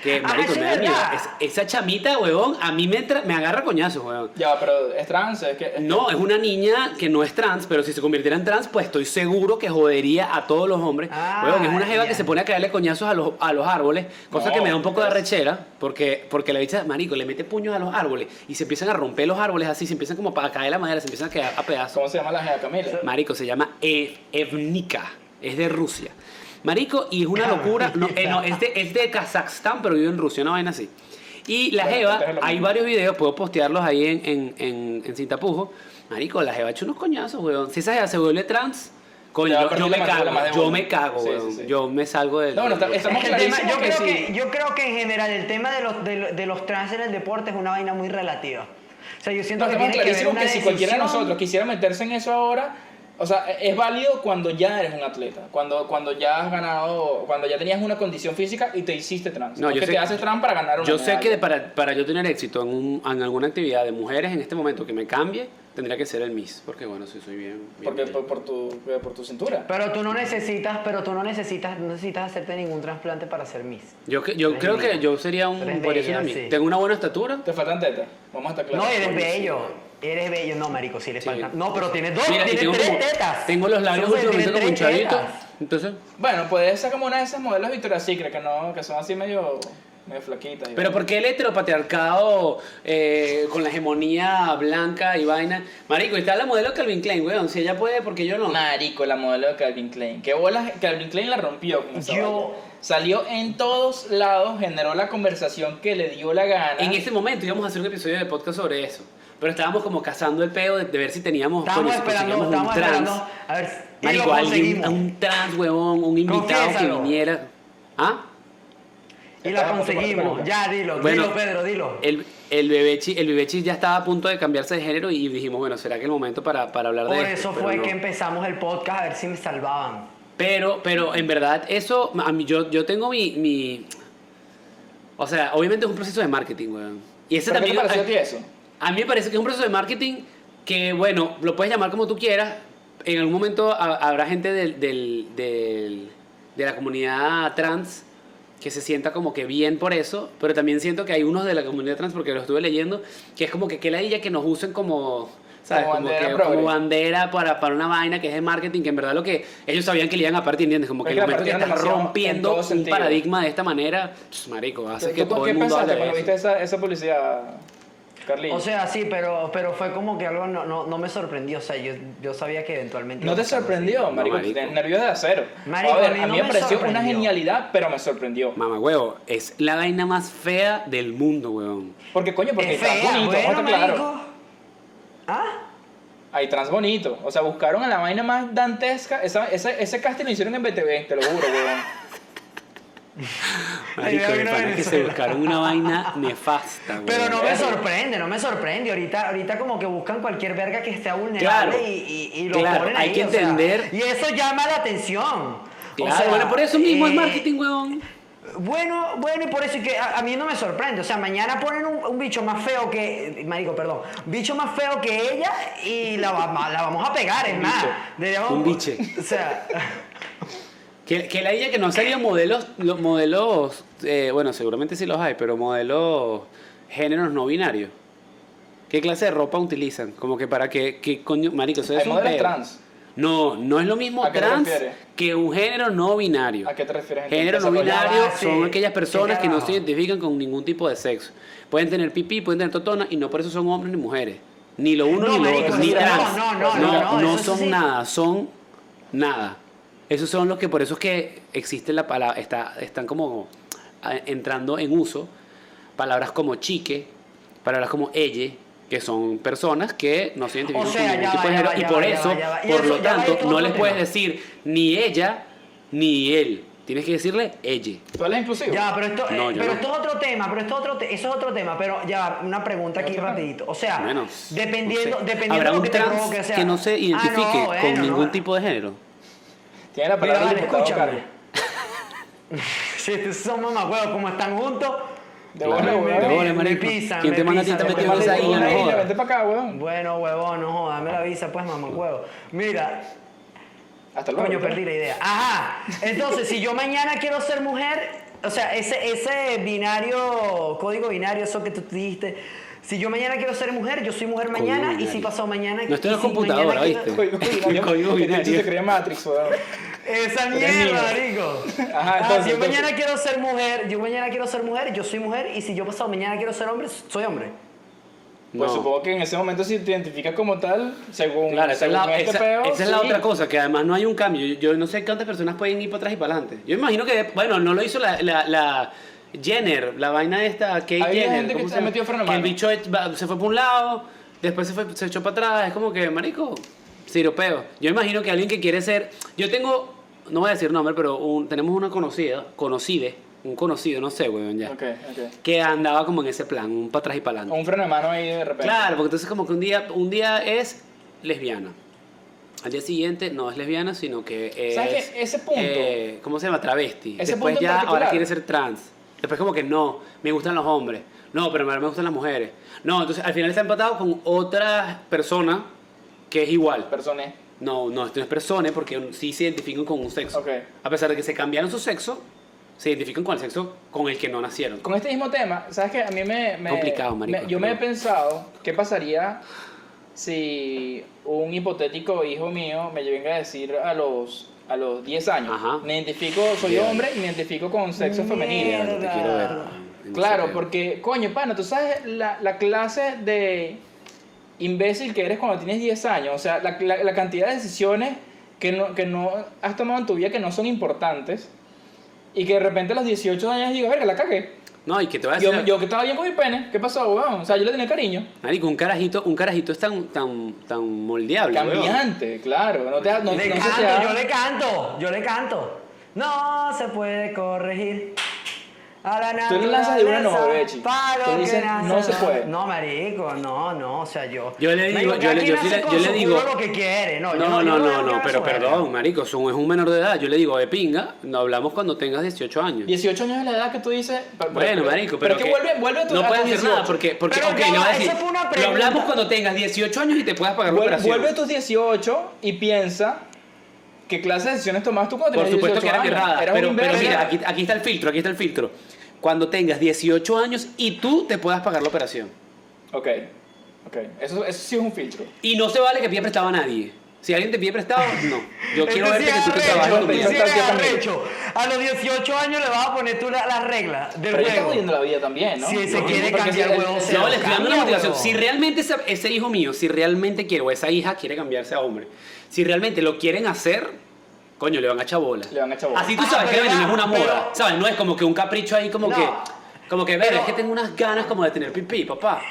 Speaker 1: que,
Speaker 2: Ah,
Speaker 1: marico, me da miedo. Es- esa chamita, huevón, a mí me, me agarra coñazos, huevón.
Speaker 3: Ya, pero es trans, es que.
Speaker 1: No, es una niña que no es trans, pero si se convirtiera en trans, pues estoy seguro que jodería a todos los hombres.
Speaker 2: Ah,
Speaker 1: Huevón, es una jeva que se pone a caerle coñazos a los, a los árboles, cosa
Speaker 3: No,
Speaker 1: que me da un poco de
Speaker 3: pues.
Speaker 1: arrechera, porque, porque la bicha, marico, le mete puños a los árboles y se empiezan a romper los árboles así, se empiezan como a caer la madera, se empiezan a quedar a pedazos.
Speaker 3: ¿Cómo se llama la jeva Camila?
Speaker 1: Marico, se llama Ev- Evnika. Es de Rusia. Marico, y es una locura. No, eh, no, es, de, (laughs) es de Kazajstán, pero vive en Rusia, una vaina así. Y la Jeva, hay varios videos, puedo postearlos ahí en, en, en, en Sin. Marico, la Jeva ha hecho unos coñazos, weón. Si esa Jeva se vuelve trans, coño, yo, yo me cago. Yo me cago,
Speaker 3: Sí,
Speaker 1: weón.
Speaker 3: sí, sí.
Speaker 1: Yo me salgo del.
Speaker 3: No,
Speaker 1: del-
Speaker 3: estamos
Speaker 2: yo, creo que, yo creo que en general el tema de los, de, los- de los trans en el deporte es una vaina muy relativa. O sea, yo siento
Speaker 3: No,
Speaker 2: que tiene que
Speaker 3: que si cualquiera de nosotros quisiera meterse en eso ahora, o sea, es válido cuando ya eres un atleta, cuando, cuando ya has ganado, cuando ya tenías una condición física y te hiciste trans.
Speaker 1: No, yo
Speaker 3: que
Speaker 1: sé-
Speaker 3: te haces trans para ganar una
Speaker 1: Yo sé que para, para yo tener éxito en, un- en alguna actividad de mujeres en este momento que me cambie, tendría que ser el Miss. Porque bueno, sí soy bien. bien
Speaker 3: Porque por, por tu, por tu cintura.
Speaker 2: Pero tú no necesitas, pero tú no necesitas, no necesitas hacerte ningún trasplante para ser Miss.
Speaker 1: Yo, que- yo creo que yo sería un. Una
Speaker 2: sí.
Speaker 1: Tengo una buena estatura.
Speaker 3: Te faltan tetas. Vamos a estar claros.
Speaker 2: No, eres bello. Eres bello. No, marico, sí le
Speaker 1: Sí.
Speaker 2: falta. No, pero tienes dos,
Speaker 1: Mira,
Speaker 2: tienes
Speaker 1: tengo,
Speaker 2: tres
Speaker 1: como-
Speaker 2: tetas.
Speaker 1: tengo los labios últimamente
Speaker 2: tetas.
Speaker 1: Entonces.
Speaker 3: Bueno, puedes ser como una de esas modelos Victoria's Secret que, no, que son así medio, medio flaquitas.
Speaker 1: Pero. ¿por qué el heteropatriarcado eh, con la hegemonía blanca y vaina? Marico, y está la modelo Calvin Klein, weón. Si ella puede, porque yo no?
Speaker 3: Marico, la modelo de Calvin Klein. ¿Qué bolas? Calvin Klein la rompió con esa
Speaker 2: Yo-
Speaker 3: vaina. Salió en todos lados, generó la conversación que le dio la gana.
Speaker 1: En ese momento íbamos a hacer un episodio de podcast sobre eso. Pero estábamos como cazando el peo de, de ver si teníamos,
Speaker 2: Estábamos
Speaker 1: si
Speaker 2: esperando,
Speaker 1: conseguíamos
Speaker 2: estábamos
Speaker 1: un trans.
Speaker 2: esperando. A ver, y
Speaker 1: Marico,
Speaker 2: lo
Speaker 1: alguien,
Speaker 2: conseguimos.
Speaker 1: un trans, huevón, un invitado que viniera. ¿Ah?
Speaker 2: Y la conseguimos. Ya, dilo,
Speaker 1: Bueno,
Speaker 2: dilo, Pedro, dilo.
Speaker 1: El, el bebechi, el bebechi ya estaba a punto de cambiarse de género y dijimos, bueno, ¿será que el momento para, para hablar
Speaker 2: Por
Speaker 1: de
Speaker 2: eso
Speaker 1: Pero
Speaker 2: fue
Speaker 1: no.
Speaker 2: que empezamos el podcast a ver si me salvaban.
Speaker 1: Pero, pero en verdad, eso, a mí, yo, yo tengo mi, mi... O sea, obviamente es un proceso de marketing, weón. Y ese
Speaker 3: ¿Pero qué te
Speaker 1: también...
Speaker 3: pareció a ti eso?
Speaker 1: A mí me parece que es un proceso de marketing que, bueno, lo puedes llamar como tú quieras. En algún momento ha- habrá gente del, del- del- de la comunidad trans que se sienta como que bien por eso, pero también siento que hay unos de la comunidad trans, porque lo estuve leyendo, que es como que que la ella que nos usen como, ¿sabes?
Speaker 3: Como
Speaker 1: Como,
Speaker 3: bandera
Speaker 1: que- como bandera para, para una vaina que es de marketing, que en verdad lo que ellos sabían que le iban a partir, ¿entiendes? Como que el momento que estás rompiendo un
Speaker 3: sentido.
Speaker 1: paradigma de esta manera, pues, marico, hace
Speaker 3: ¿Tú-
Speaker 1: que
Speaker 3: tú
Speaker 1: todo
Speaker 3: ¿Qué
Speaker 1: el mundo hable
Speaker 3: pensaste cuando viste esa, esa publicidad,
Speaker 2: O sea, sí, pero, pero fue como que algo no, no, no me sorprendió. O sea, yo, yo sabía que eventualmente.
Speaker 3: ¿No te sorprendió, marico?
Speaker 1: marico.
Speaker 3: Nervios de acero.
Speaker 2: Marico,
Speaker 3: a ver,
Speaker 2: a mí
Speaker 3: a
Speaker 2: no
Speaker 3: mí me
Speaker 2: me
Speaker 3: pareció una genialidad, pero me sorprendió.
Speaker 1: Mamá huevo, es la vaina más fea del mundo, huevón.
Speaker 3: Porque, coño, porque
Speaker 2: Es
Speaker 3: está
Speaker 2: fea,
Speaker 3: bonito,
Speaker 2: bueno, marico. ¿Ah?
Speaker 3: Hay trans bonito. O sea, buscaron a la vaina más dantesca. Esa, ese, ese casting lo hicieron en BTV, te lo juro, weón. (laughs)
Speaker 1: Marico, de pana que se buscaron una vaina nefasta, huevón.
Speaker 2: Pero no me sorprende, no me sorprende. Ahorita, ahorita como que buscan cualquier verga que esté vulnerable
Speaker 1: Claro.
Speaker 2: y, y, y lo
Speaker 1: Claro,
Speaker 2: ponen
Speaker 1: hay
Speaker 2: ahí,
Speaker 1: que
Speaker 2: o sea,
Speaker 1: entender-
Speaker 2: y eso llama la atención. O
Speaker 1: Claro,
Speaker 2: sea,
Speaker 1: bueno, por eso mismo es
Speaker 2: eh,
Speaker 1: marketing, huevón.
Speaker 2: Bueno, bueno, y por eso es que a, a mí no me sorprende. O sea, mañana ponen un, un bicho más feo que. Marico, perdón. Bicho más feo que ella y la, la vamos a pegar, es más.
Speaker 1: Un biche. (laughs)
Speaker 2: O sea.
Speaker 1: Que, que la idea que no han salido modelos, los modelos, eh, bueno, seguramente sí los hay, pero modelos géneros no binarios. ¿Qué clase de ropa utilizan? Como que para que, qué coño, marico, eso es
Speaker 3: Hay
Speaker 1: un
Speaker 3: modelos
Speaker 1: peo.
Speaker 3: trans.
Speaker 1: No, no es lo mismo
Speaker 3: ¿A qué te
Speaker 1: trans
Speaker 3: refieres?
Speaker 1: que un género no binario.
Speaker 3: ¿A qué te refieres?
Speaker 1: Género no binario
Speaker 2: Ah, sí.
Speaker 1: son aquellas personas
Speaker 2: ¿Qué
Speaker 1: que no se identifican con ningún tipo de sexo. Pueden tener pipí, pueden tener totona y no por eso son hombres ni mujeres. Ni lo uno
Speaker 2: No,
Speaker 1: ni lo
Speaker 2: marico,
Speaker 1: otro, ni
Speaker 2: sí,
Speaker 1: trans.
Speaker 2: no, no, no, no, eso
Speaker 1: son
Speaker 2: sí.
Speaker 1: nada, son nada. Esos son los que por eso es que existe la palabra, está, están como entrando en uso palabras como chique, palabras como elle, que son personas que no se identifican
Speaker 2: O sea,
Speaker 1: con ningún tipo de género y por
Speaker 2: va,
Speaker 1: eso,
Speaker 2: va,
Speaker 1: por
Speaker 2: eso,
Speaker 1: lo tanto, no les puedes decir ni ella ni él. Tienes que decirle elle.
Speaker 3: ¿Tú eres inclusivo?
Speaker 2: Ya, pero esto,
Speaker 1: No,
Speaker 2: eh, pero
Speaker 1: no.
Speaker 2: esto es otro tema, pero esto es otro, te- eso es otro tema, pero ya una pregunta aquí rapidito. O sea, dependiendo,
Speaker 1: no sé.
Speaker 2: dependiendo
Speaker 1: ¿Habrá
Speaker 2: de lo que te provoque, o sea,
Speaker 1: que no se
Speaker 2: ah,
Speaker 1: identifique
Speaker 2: bueno,
Speaker 1: con
Speaker 2: no,
Speaker 1: ningún
Speaker 2: no.
Speaker 1: tipo de género?
Speaker 3: Tiene la
Speaker 2: Mira,
Speaker 3: palabra diputado
Speaker 2: escúchame. Si estos son mamacuevos, como están juntos,
Speaker 3: De
Speaker 1: Claro,
Speaker 3: bola,
Speaker 1: de
Speaker 3: weón.
Speaker 1: bola,
Speaker 2: me
Speaker 1: marico.
Speaker 2: pisan,
Speaker 1: ¿Quién te manda a ti
Speaker 2: pisan,
Speaker 1: te
Speaker 2: me
Speaker 1: metiendo esa isla? No
Speaker 3: Una isla,
Speaker 1: jodas.
Speaker 3: Vente para acá, weón.
Speaker 2: bueno, huevón, no jodas, dame la visa, pues, mamacuevo. Mira,
Speaker 3: Hasta luego.
Speaker 2: Coño, perdí la idea. Ajá. Entonces, si yo mañana quiero ser mujer, o sea, ese, ese binario, código binario, eso que tú dijiste. Si yo mañana quiero ser mujer, yo soy mujer mañana. Y si pasado mañana.
Speaker 1: No estoy en la
Speaker 2: si
Speaker 1: computadora, ¿viste?
Speaker 3: Código (laughs) binario. Este
Speaker 1: binario.
Speaker 3: se cree Matrix, weón.
Speaker 2: Esa mierda, marico.
Speaker 3: Ajá,
Speaker 2: Ah, si yo
Speaker 3: entonces.
Speaker 2: mañana quiero ser mujer, yo mañana quiero ser mujer, yo soy mujer. Y si yo pasado mañana quiero ser hombre, soy hombre.
Speaker 3: Pues
Speaker 1: No.
Speaker 3: supongo que en ese momento si te identificas como tal, según,
Speaker 1: Claro, esa es,
Speaker 3: según
Speaker 1: la,
Speaker 3: este
Speaker 1: esa-
Speaker 3: peo,
Speaker 1: esa es la
Speaker 3: sí.
Speaker 1: otra cosa, que además no hay un cambio. Yo, yo no sé cuántas personas pueden ir para atrás y para adelante. Yo imagino que, bueno, no lo hizo la, la, la Jenner, la vaina esta, Kate
Speaker 3: Hay
Speaker 1: Jenner.
Speaker 3: gente que
Speaker 1: ¿cómo
Speaker 3: se metió freno
Speaker 1: Que el
Speaker 3: mano.
Speaker 1: bicho se fue por un lado, después se, fue, se echó para atrás. Es como que, marico, siropeo. Yo imagino que alguien que quiere ser... Yo tengo, no voy a decir nombre, pero un- tenemos una conocida, conocide, un conocido, no sé, weón, ya.
Speaker 3: Ok, ok.
Speaker 1: Que andaba como en ese plan, un para atrás y para
Speaker 3: O
Speaker 1: adelante.
Speaker 3: un freno de mano ahí de repente.
Speaker 1: Claro, porque entonces como que un día, un día es lesbiana. Al día siguiente no es lesbiana, sino que es...
Speaker 3: ¿Sabes qué? Ese punto-
Speaker 1: eh, ¿Cómo se llama? Travesti.
Speaker 3: Ese
Speaker 1: Después
Speaker 3: punto en
Speaker 1: ya ahora
Speaker 3: particular.
Speaker 1: quiere ser trans. Después como que no, me gustan los hombres. No, pero me gustan las mujeres. No, entonces al final está empatado con otra persona que es igual.
Speaker 3: Personé.
Speaker 1: No, no, esto no es persona porque sí se identifican con un sexo.
Speaker 3: Ok.
Speaker 1: A pesar de que se cambiaron su sexo, se identifican con el sexo con el que no nacieron.
Speaker 3: Con este mismo tema, ¿sabes qué? A mí me... me-
Speaker 1: Complicado, marico,
Speaker 3: me- yo me he pensado, ¿qué pasaría si un hipotético hijo mío me venga a decir a los, a los 10 años,
Speaker 1: Ajá.
Speaker 3: me identifico, soy
Speaker 1: Bien.
Speaker 3: hombre y me identifico con sexo femenino?
Speaker 2: Mierda.
Speaker 1: Te quiero ver. en
Speaker 3: Claro, porque, coño, pana, tú sabes la, la clase de imbécil que eres cuando tienes 10 años. O sea, la, la- la cantidad de decisiones que no, que no has tomado en tu vida que no son importantes. Y que de repente a los 18 años digo, verga, la cagué.
Speaker 1: No, y que te voy a decir...
Speaker 3: Yo, yo que estaba bien con mi pene, ¿qué pasó, weón? O sea, yo le tenía cariño.
Speaker 1: Marico, un carajito, un carajito es tan, tan, tan moldeable, weón.
Speaker 3: Cambiante, claro. No te, no,
Speaker 2: le
Speaker 3: no
Speaker 2: canto, yo le canto, yo le canto. No se puede corregir. A la
Speaker 3: Tú le lanzas de una
Speaker 2: naturaleza,
Speaker 3: no, Bechi.
Speaker 2: para
Speaker 3: Tú dices, no se puede.
Speaker 2: No, marico, no, no, o sea, yo.
Speaker 1: Yo le digo- yo
Speaker 2: que
Speaker 1: le- yo le- yo le digo-
Speaker 2: lo que quiere, no,
Speaker 1: No,
Speaker 2: yo
Speaker 1: no, no, no, pero perdón, marico, son, es un menor de edad. Yo le digo, de pinga, no hablamos cuando tengas 18 años.
Speaker 3: 18 años es la edad que tú dices. pero-
Speaker 1: Bueno,
Speaker 3: pero-
Speaker 1: marico, pero,
Speaker 3: es que vuelve, vuelve a tu
Speaker 1: no puedes hacer nada
Speaker 3: 18.
Speaker 1: porque, porque
Speaker 2: Pero
Speaker 1: ok, le voy a
Speaker 2: va,
Speaker 1: decir,
Speaker 2: eso fue una
Speaker 1: lo hablamos cuando tengas 18 años y te puedas pagar la operación.
Speaker 3: vuelve a tus 18 y piensa qué clase de decisiones tomaste tú cuando
Speaker 1: Por
Speaker 3: tenías
Speaker 1: supuesto
Speaker 3: 18
Speaker 1: que eran
Speaker 3: años.
Speaker 1: erradas,
Speaker 3: Eras un
Speaker 1: pero, pero mira, aquí, aquí está el filtro, aquí está el filtro. Cuando tengas 18 años y tú te puedas pagar la operación.
Speaker 3: Ok, ok. Eso, eso sí es un filtro.
Speaker 1: Y no se vale que pida prestado a nadie. Si alguien te pide prestado, no. Yo (laughs) quiero verte que tú te
Speaker 2: arrecho,
Speaker 1: trabajas.
Speaker 2: A los 18 años le vas a poner tú la- las reglas del
Speaker 3: Pero
Speaker 2: juego.
Speaker 3: jodiendo la vida también, ¿no?
Speaker 2: Si se
Speaker 3: No,
Speaker 2: quiere cambiar huevo, se
Speaker 1: No, le estoy dando la motivación.
Speaker 2: huevón.
Speaker 1: Si realmente ese, ese hijo mío, si realmente quiere, o esa hija quiere cambiarse a hombre, si realmente lo quieren hacer, coño, le van a echar bola.
Speaker 3: Le van a echar bola.
Speaker 1: Así tú
Speaker 2: Ah,
Speaker 1: sabes que la vaina
Speaker 2: ya,
Speaker 1: no es una
Speaker 2: pero-
Speaker 1: moda, ¿sabes? No es como que un capricho ahí como
Speaker 2: No.
Speaker 1: que, como que, ver, es que tengo unas ganas como de tener pipí, papá.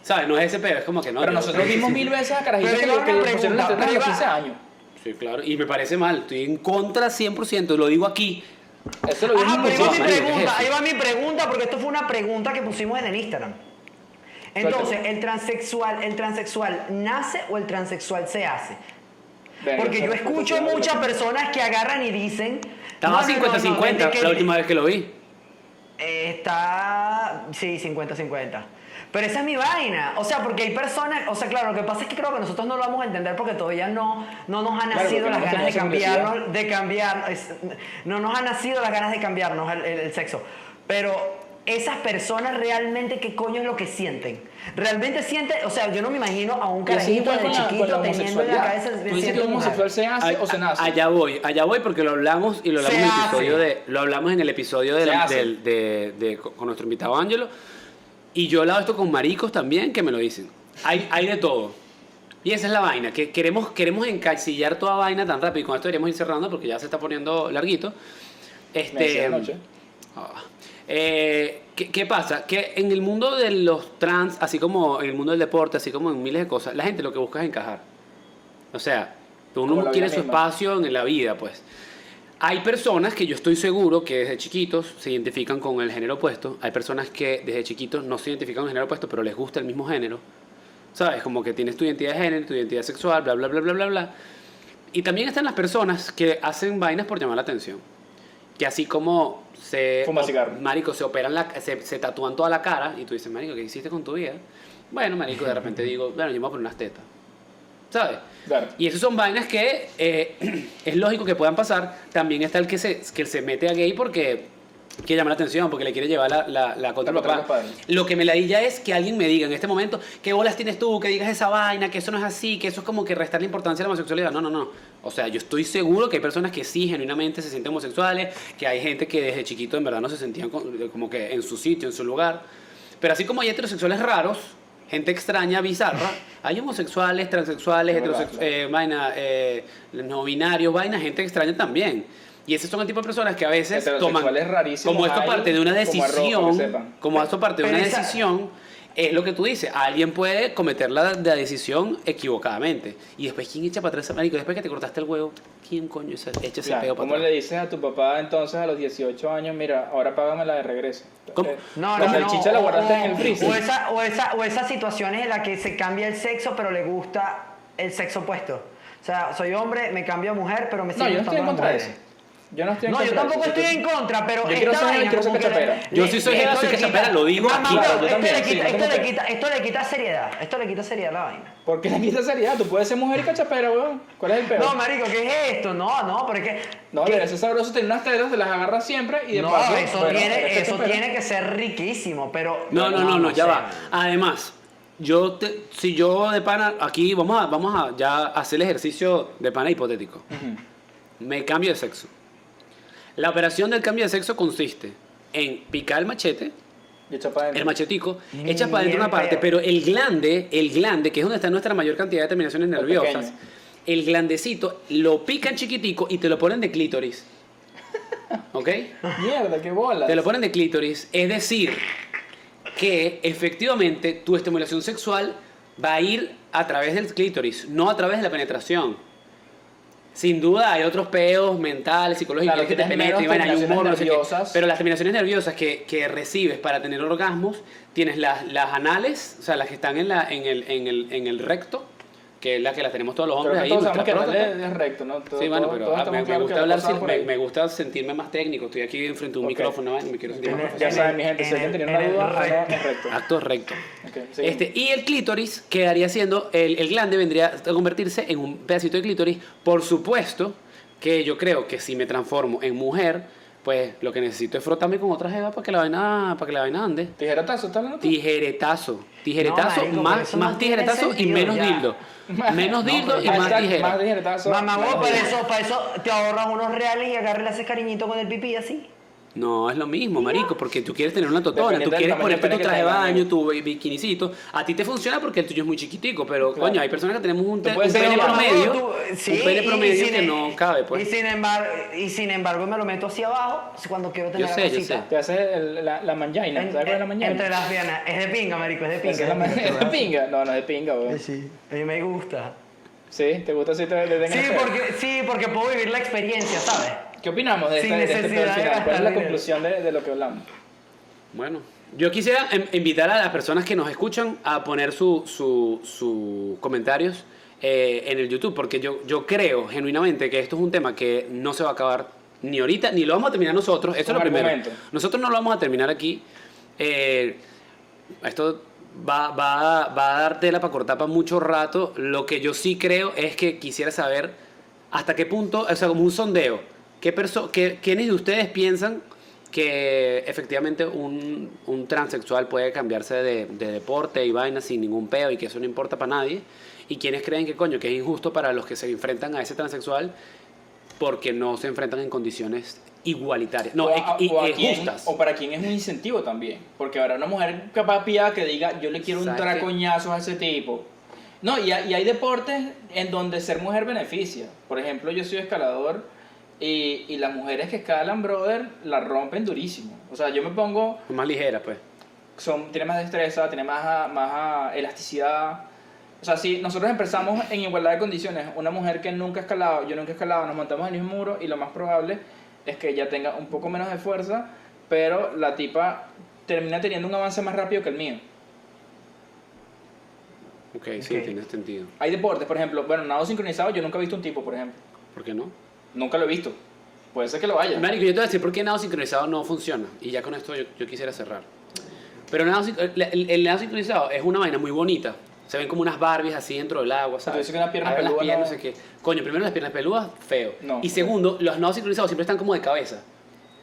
Speaker 1: ¿Sabes? No es ese pedo, es como que no.
Speaker 3: Pero
Speaker 1: yo-
Speaker 3: nosotros (laughs) vimos mil veces a que, que le pusieron a los
Speaker 2: pero
Speaker 3: 15
Speaker 2: iba-
Speaker 3: años.
Speaker 1: Sí, claro, y me parece mal, estoy en contra 100%, lo digo aquí.
Speaker 3: Eso lo vimos
Speaker 2: Ajá, pero ahí va mi
Speaker 1: marico, ¿qué es
Speaker 2: pregunta, ahí va mi pregunta, porque esto fue una pregunta que pusimos en el Instagram. Entonces, ¿el transexual, ¿el transexual nace o el transexual se hace? Porque yo escucho muchas personas que agarran y dicen...
Speaker 1: Estaba
Speaker 2: no, no, no, no,
Speaker 1: 50-50
Speaker 2: desde que-
Speaker 1: la última vez que lo vi.
Speaker 2: Eh, Está, sí, 50-50. Pero esa es mi vaina. O sea, porque hay personas, o sea, claro, lo que pasa es que creo que nosotros no lo vamos a entender porque todavía no, no nos han nacido las ganas de cambiarnos, de cambiar, es- no nos han nacido las ganas de cambiarnos el, el- el sexo. Pero esas personas realmente, ¿qué coño es lo que sienten? Realmente sienten, o sea, yo no me imagino a un carajito de chiquito teniendo en la cabeza
Speaker 3: Tú dices que homosexual se hace
Speaker 1: A-
Speaker 3: o se nace.
Speaker 1: Allá voy, allá voy porque lo hablamos y lo hablamos en el episodio de, lo hablamos en el episodio de la- con nuestro invitado Ángelo. Y yo he hablado esto con maricos también que me lo dicen. Hay, hay de todo. Y esa es la vaina, que queremos, queremos encasillar toda vaina tan rápido. Y con esto deberíamos ir cerrando porque ya se está poniendo larguito.
Speaker 3: Me decía
Speaker 1: Este,
Speaker 3: anoche.
Speaker 1: Ah. Eh, ¿qué, qué pasa? Que en el mundo de los trans, así como en el mundo del deporte, así como en miles de cosas, la gente lo que busca es encajar. O sea, uno
Speaker 3: vida
Speaker 1: su
Speaker 3: misma.
Speaker 1: espacio en la vida, pues. Hay personas que yo estoy seguro que desde chiquitos se identifican con el género opuesto. Hay personas que desde chiquitos no se identifican con el género opuesto, pero les gusta el mismo género. ¿Sabes? Como que tienes tu identidad de género, tu identidad sexual, bla, bla, bla, bla, bla, bla. Y también están las personas que hacen vainas por llamar la atención. Que así como se...
Speaker 3: Fuma cigarro.
Speaker 1: Marico, se operan la... Se, se tatúan toda la cara y tú dices, marico, ¿qué hiciste con tu vida? Bueno, marico, de repente digo, bueno, yo me voy a poner unas tetas. ¿Sabes?
Speaker 3: Claro.
Speaker 1: Y esas son vainas que eh, (clears throat) es lógico que puedan pasar. También está el que se, que se mete a gay porque quiere llamar la atención, porque le quiere llevar la, la, la contra al papá. Lo que me la ya es que alguien me diga en este momento, ¿qué bolas tienes tú? Que digas esa vaina, que eso no es así, que eso es como que restar la importancia a la homosexualidad. No, no, no. O sea, yo estoy seguro que hay personas que sí, genuinamente se sienten homosexuales, que hay gente que desde chiquito en verdad no se sentían como que en su sitio, en su lugar. Pero así como hay heterosexuales raros, gente extraña, bizarra, hay homosexuales, transexuales, heterosexuales, eh, vaina, eh, no binarios, vaina, gente extraña también. Y esos son el tipo de personas que a veces toman,
Speaker 3: rarísimos
Speaker 1: como esto
Speaker 3: hay,
Speaker 1: parte de una decisión, como esto parte de una
Speaker 2: esa-
Speaker 1: decisión, es lo que tú dices. Alguien puede cometer la, la decisión equivocadamente. Y después, ¿quién echa para atrás, marico? Después que te cortaste el huevo, ¿quién coño echa ese
Speaker 3: Ya,
Speaker 1: peo para
Speaker 3: ¿Cómo
Speaker 1: atrás?
Speaker 3: le dices a tu papá entonces a los 18 años, mira, ahora págame la de regreso?
Speaker 1: ¿Cómo?
Speaker 3: Eh,
Speaker 2: No,
Speaker 3: la
Speaker 2: no, no.
Speaker 3: la
Speaker 2: o-
Speaker 3: guardaste
Speaker 2: o-
Speaker 3: en el freezer.
Speaker 2: O, esa, o, esa, en las que se cambia el sexo, pero le gusta el sexo opuesto. O sea, soy hombre, me cambio a mujer, pero me
Speaker 3: No, yo no estoy en
Speaker 2: gustando
Speaker 3: contra de eso. Yo no estoy en
Speaker 2: No, yo
Speaker 3: contra
Speaker 2: tampoco
Speaker 3: eso.
Speaker 2: estoy en contra, pero
Speaker 3: Yo quiero ser-
Speaker 2: vaina
Speaker 3: quiero ser
Speaker 2: como que le-
Speaker 3: cachapera.
Speaker 1: Yo sí soy
Speaker 2: esto le quita-
Speaker 1: cachapera, lo digo aquí.
Speaker 3: yo
Speaker 2: esto
Speaker 3: también,
Speaker 2: le
Speaker 3: sí,
Speaker 2: quita- esto le quita- esto le quita seriedad. Esto le quita seriedad a la vaina.
Speaker 3: ¿Por qué le quitas seriedad? Tú puedes ser mujer y cachapera, weón. ¿Cuál es el peor?
Speaker 2: No, marico, ¿qué es esto? No, no, pero es que...
Speaker 3: No,
Speaker 2: que-
Speaker 3: debe ser sabroso tener unas tetas, te las agarras siempre y de
Speaker 2: no,
Speaker 3: paso.
Speaker 2: eso,
Speaker 3: bueno,
Speaker 2: tiene, eso
Speaker 3: cachapera.
Speaker 2: tiene que ser riquísimo, pero...
Speaker 1: No, no, no, no, ya
Speaker 2: sé.
Speaker 1: va. Además, yo te- si yo de pana, aquí vamos a, vamos a ya hacer el ejercicio de pana hipotético. Me cambio de sexo. La operación del cambio de sexo consiste en picar el machete,
Speaker 3: Y echa para adentro.
Speaker 1: el machetico,
Speaker 2: Bien
Speaker 1: echas para adentro una parte,
Speaker 2: feo.
Speaker 1: pero el glande, el glande, que es donde está nuestra mayor cantidad de terminaciones nerviosas, el glandecito lo pican chiquitico y te lo ponen de clítoris. ¿Ok?
Speaker 3: Mierda, qué bola.
Speaker 1: Te lo ponen de clítoris, es decir, que efectivamente tu estimulación sexual va a ir a través del clítoris, no a través de la penetración. Sin duda hay otros peos mentales, psicológicos
Speaker 3: Claro,
Speaker 1: que te
Speaker 3: menos
Speaker 1: vaina, hay humor,
Speaker 3: terminaciones
Speaker 1: no sé qué.
Speaker 3: nerviosas.
Speaker 1: pero las terminaciones nerviosas que, que recibes para tener orgasmos, tienes las, las anales, o sea, las que están en, la, en, el, en, el, en el recto, que es la que las tenemos todos los hombres ahí.
Speaker 3: todos que es recto, ¿no? Todo-
Speaker 1: Sí, bueno,
Speaker 3: todo-
Speaker 1: pero ah, me, gusta hablar, sin- me, gusta sentirme más técnico. Estoy aquí enfrente de un micrófono, ¿vale? me quiero sentir más
Speaker 2: En el-
Speaker 1: profesional.
Speaker 3: Ya saben, mi gente, si
Speaker 2: en
Speaker 3: alguien tenía
Speaker 2: en
Speaker 3: una duda,
Speaker 2: recto.
Speaker 3: no, es recto.
Speaker 1: Acto recto. Este, y el clítoris quedaría siendo, el, el glande vendría a convertirse en un pedacito de clítoris. Por supuesto que yo creo que si me transformo en mujer, pues lo que necesito es frotarme con otra jeva para que la vaina, para que la vaina ande.
Speaker 3: Tijeretazo, ¿estás hablando?
Speaker 1: Tijeretazo, tijeretazo,
Speaker 2: No, marico, pero
Speaker 1: más, más tijeretazo y menos
Speaker 2: ya.
Speaker 1: dildo. (laughs) Menos
Speaker 3: No,
Speaker 1: dildo y más tijera.
Speaker 3: Más tijeretazo.
Speaker 2: Mamá, vos para eso, para eso te ahorras unos reales y agarras le haces cariñito con el pipí así.
Speaker 1: No, es lo mismo, marico, porque tú quieres tener una totona, tú quieres ponerte tu traje de baño, tu bikinicito. A ti te funciona porque el tuyo es muy chiquitico, pero
Speaker 3: Claro.
Speaker 1: coño, hay personas que tenemos un, te-
Speaker 3: puedes
Speaker 1: un pene promedio,
Speaker 2: Tú- sí,
Speaker 1: un pene
Speaker 2: y- y
Speaker 1: promedio
Speaker 2: sin-
Speaker 1: que no cabe,
Speaker 2: Y
Speaker 1: pues.
Speaker 2: sin, embargo, y sin embargo me lo meto hacia abajo cuando quiero tener
Speaker 1: Yo
Speaker 2: la
Speaker 1: sé, yo
Speaker 2: cosita.
Speaker 1: sé.
Speaker 3: Te haces el- la, la manjaina, ¿sabes cuál es la manjaina?
Speaker 2: entre las piernas. Es de pinga, marico, es de pinga.
Speaker 3: Es la man- (laughs) ¿Es de pinga? No, no es de pinga, weón.
Speaker 2: Sí, a mí me gusta.
Speaker 3: Sí, ¿te gusta si te le den
Speaker 2: Sí porque, sí, porque puedo vivir la experiencia, ¿sabes?
Speaker 3: ¿Qué opinamos de
Speaker 2: Sin
Speaker 3: este, de este
Speaker 2: necesidad de
Speaker 3: final? ¿Cuál es
Speaker 2: gastar
Speaker 3: la
Speaker 2: dinero.
Speaker 3: conclusión de, de lo que hablamos?
Speaker 1: Bueno, yo quisiera em, invitar a las personas que nos escuchan a poner sus su, su comentarios eh, en el YouTube, porque yo, yo creo genuinamente que esto es un tema que no se va a acabar ni ahorita, ni lo vamos a terminar nosotros. Eso es
Speaker 3: Un
Speaker 1: lo primero.
Speaker 3: argumento.
Speaker 1: Nosotros no lo vamos a terminar aquí. Eh, esto va, va, va a dar tela para cortar para mucho rato. Lo que yo sí creo es que quisiera saber hasta qué punto, o sea, como un sondeo, ¿qué perso qué, ¿quiénes de ustedes piensan que efectivamente un, un transexual puede cambiarse de, de deporte y vaina sin ningún peo y que eso no importa para nadie? ¿Y quiénes creen que coño, que es injusto para los que se enfrentan a ese transexual porque no se enfrentan en condiciones igualitarias? No,
Speaker 3: o, a- o a
Speaker 1: y
Speaker 3: quién-
Speaker 1: justas.
Speaker 3: o para quien es un incentivo también. Porque habrá una mujer capaz pillada que diga, yo le quiero un tracoñazo a ese tipo. No, y, hay- y hay deportes en donde ser mujer beneficia. Por ejemplo, yo soy escalador y, y las mujeres que escalan, brother, la rompen durísimo. O sea, yo me pongo,
Speaker 1: Más ligera, pues.
Speaker 3: son, tiene más destreza, tiene más, ah, más ah, elasticidad. O sea, si nosotros empezamos en igualdad de condiciones, una mujer que nunca ha escalado, yo nunca he escalado, nos montamos en el mismo muro y lo más probable es que ella tenga un poco menos de fuerza, pero la tipa termina teniendo un avance más rápido que el mío.
Speaker 1: Ok, sí,
Speaker 2: Ok.
Speaker 1: tiene sentido.
Speaker 3: Hay deportes, por ejemplo, bueno, nado sincronizado, yo nunca he visto un tipo, por ejemplo.
Speaker 1: ¿Por qué no?
Speaker 3: Nunca lo he visto. Puede ser que lo haya.
Speaker 1: Marico, yo te voy a decir por qué nado sincronizado no funciona. Y ya con esto yo, yo quisiera cerrar. Pero nado el, el- el nado sincronizado es una vaina muy bonita. Se ven como unas Barbies así dentro del agua, ¿sabes?
Speaker 3: dices que una pierna
Speaker 1: A ver las
Speaker 3: peluda
Speaker 1: piernas,
Speaker 3: no-
Speaker 1: no sé qué. Coño, primero las piernas peludas, feo.
Speaker 3: No.
Speaker 1: Y segundo, los nados sincronizados siempre están como de cabeza.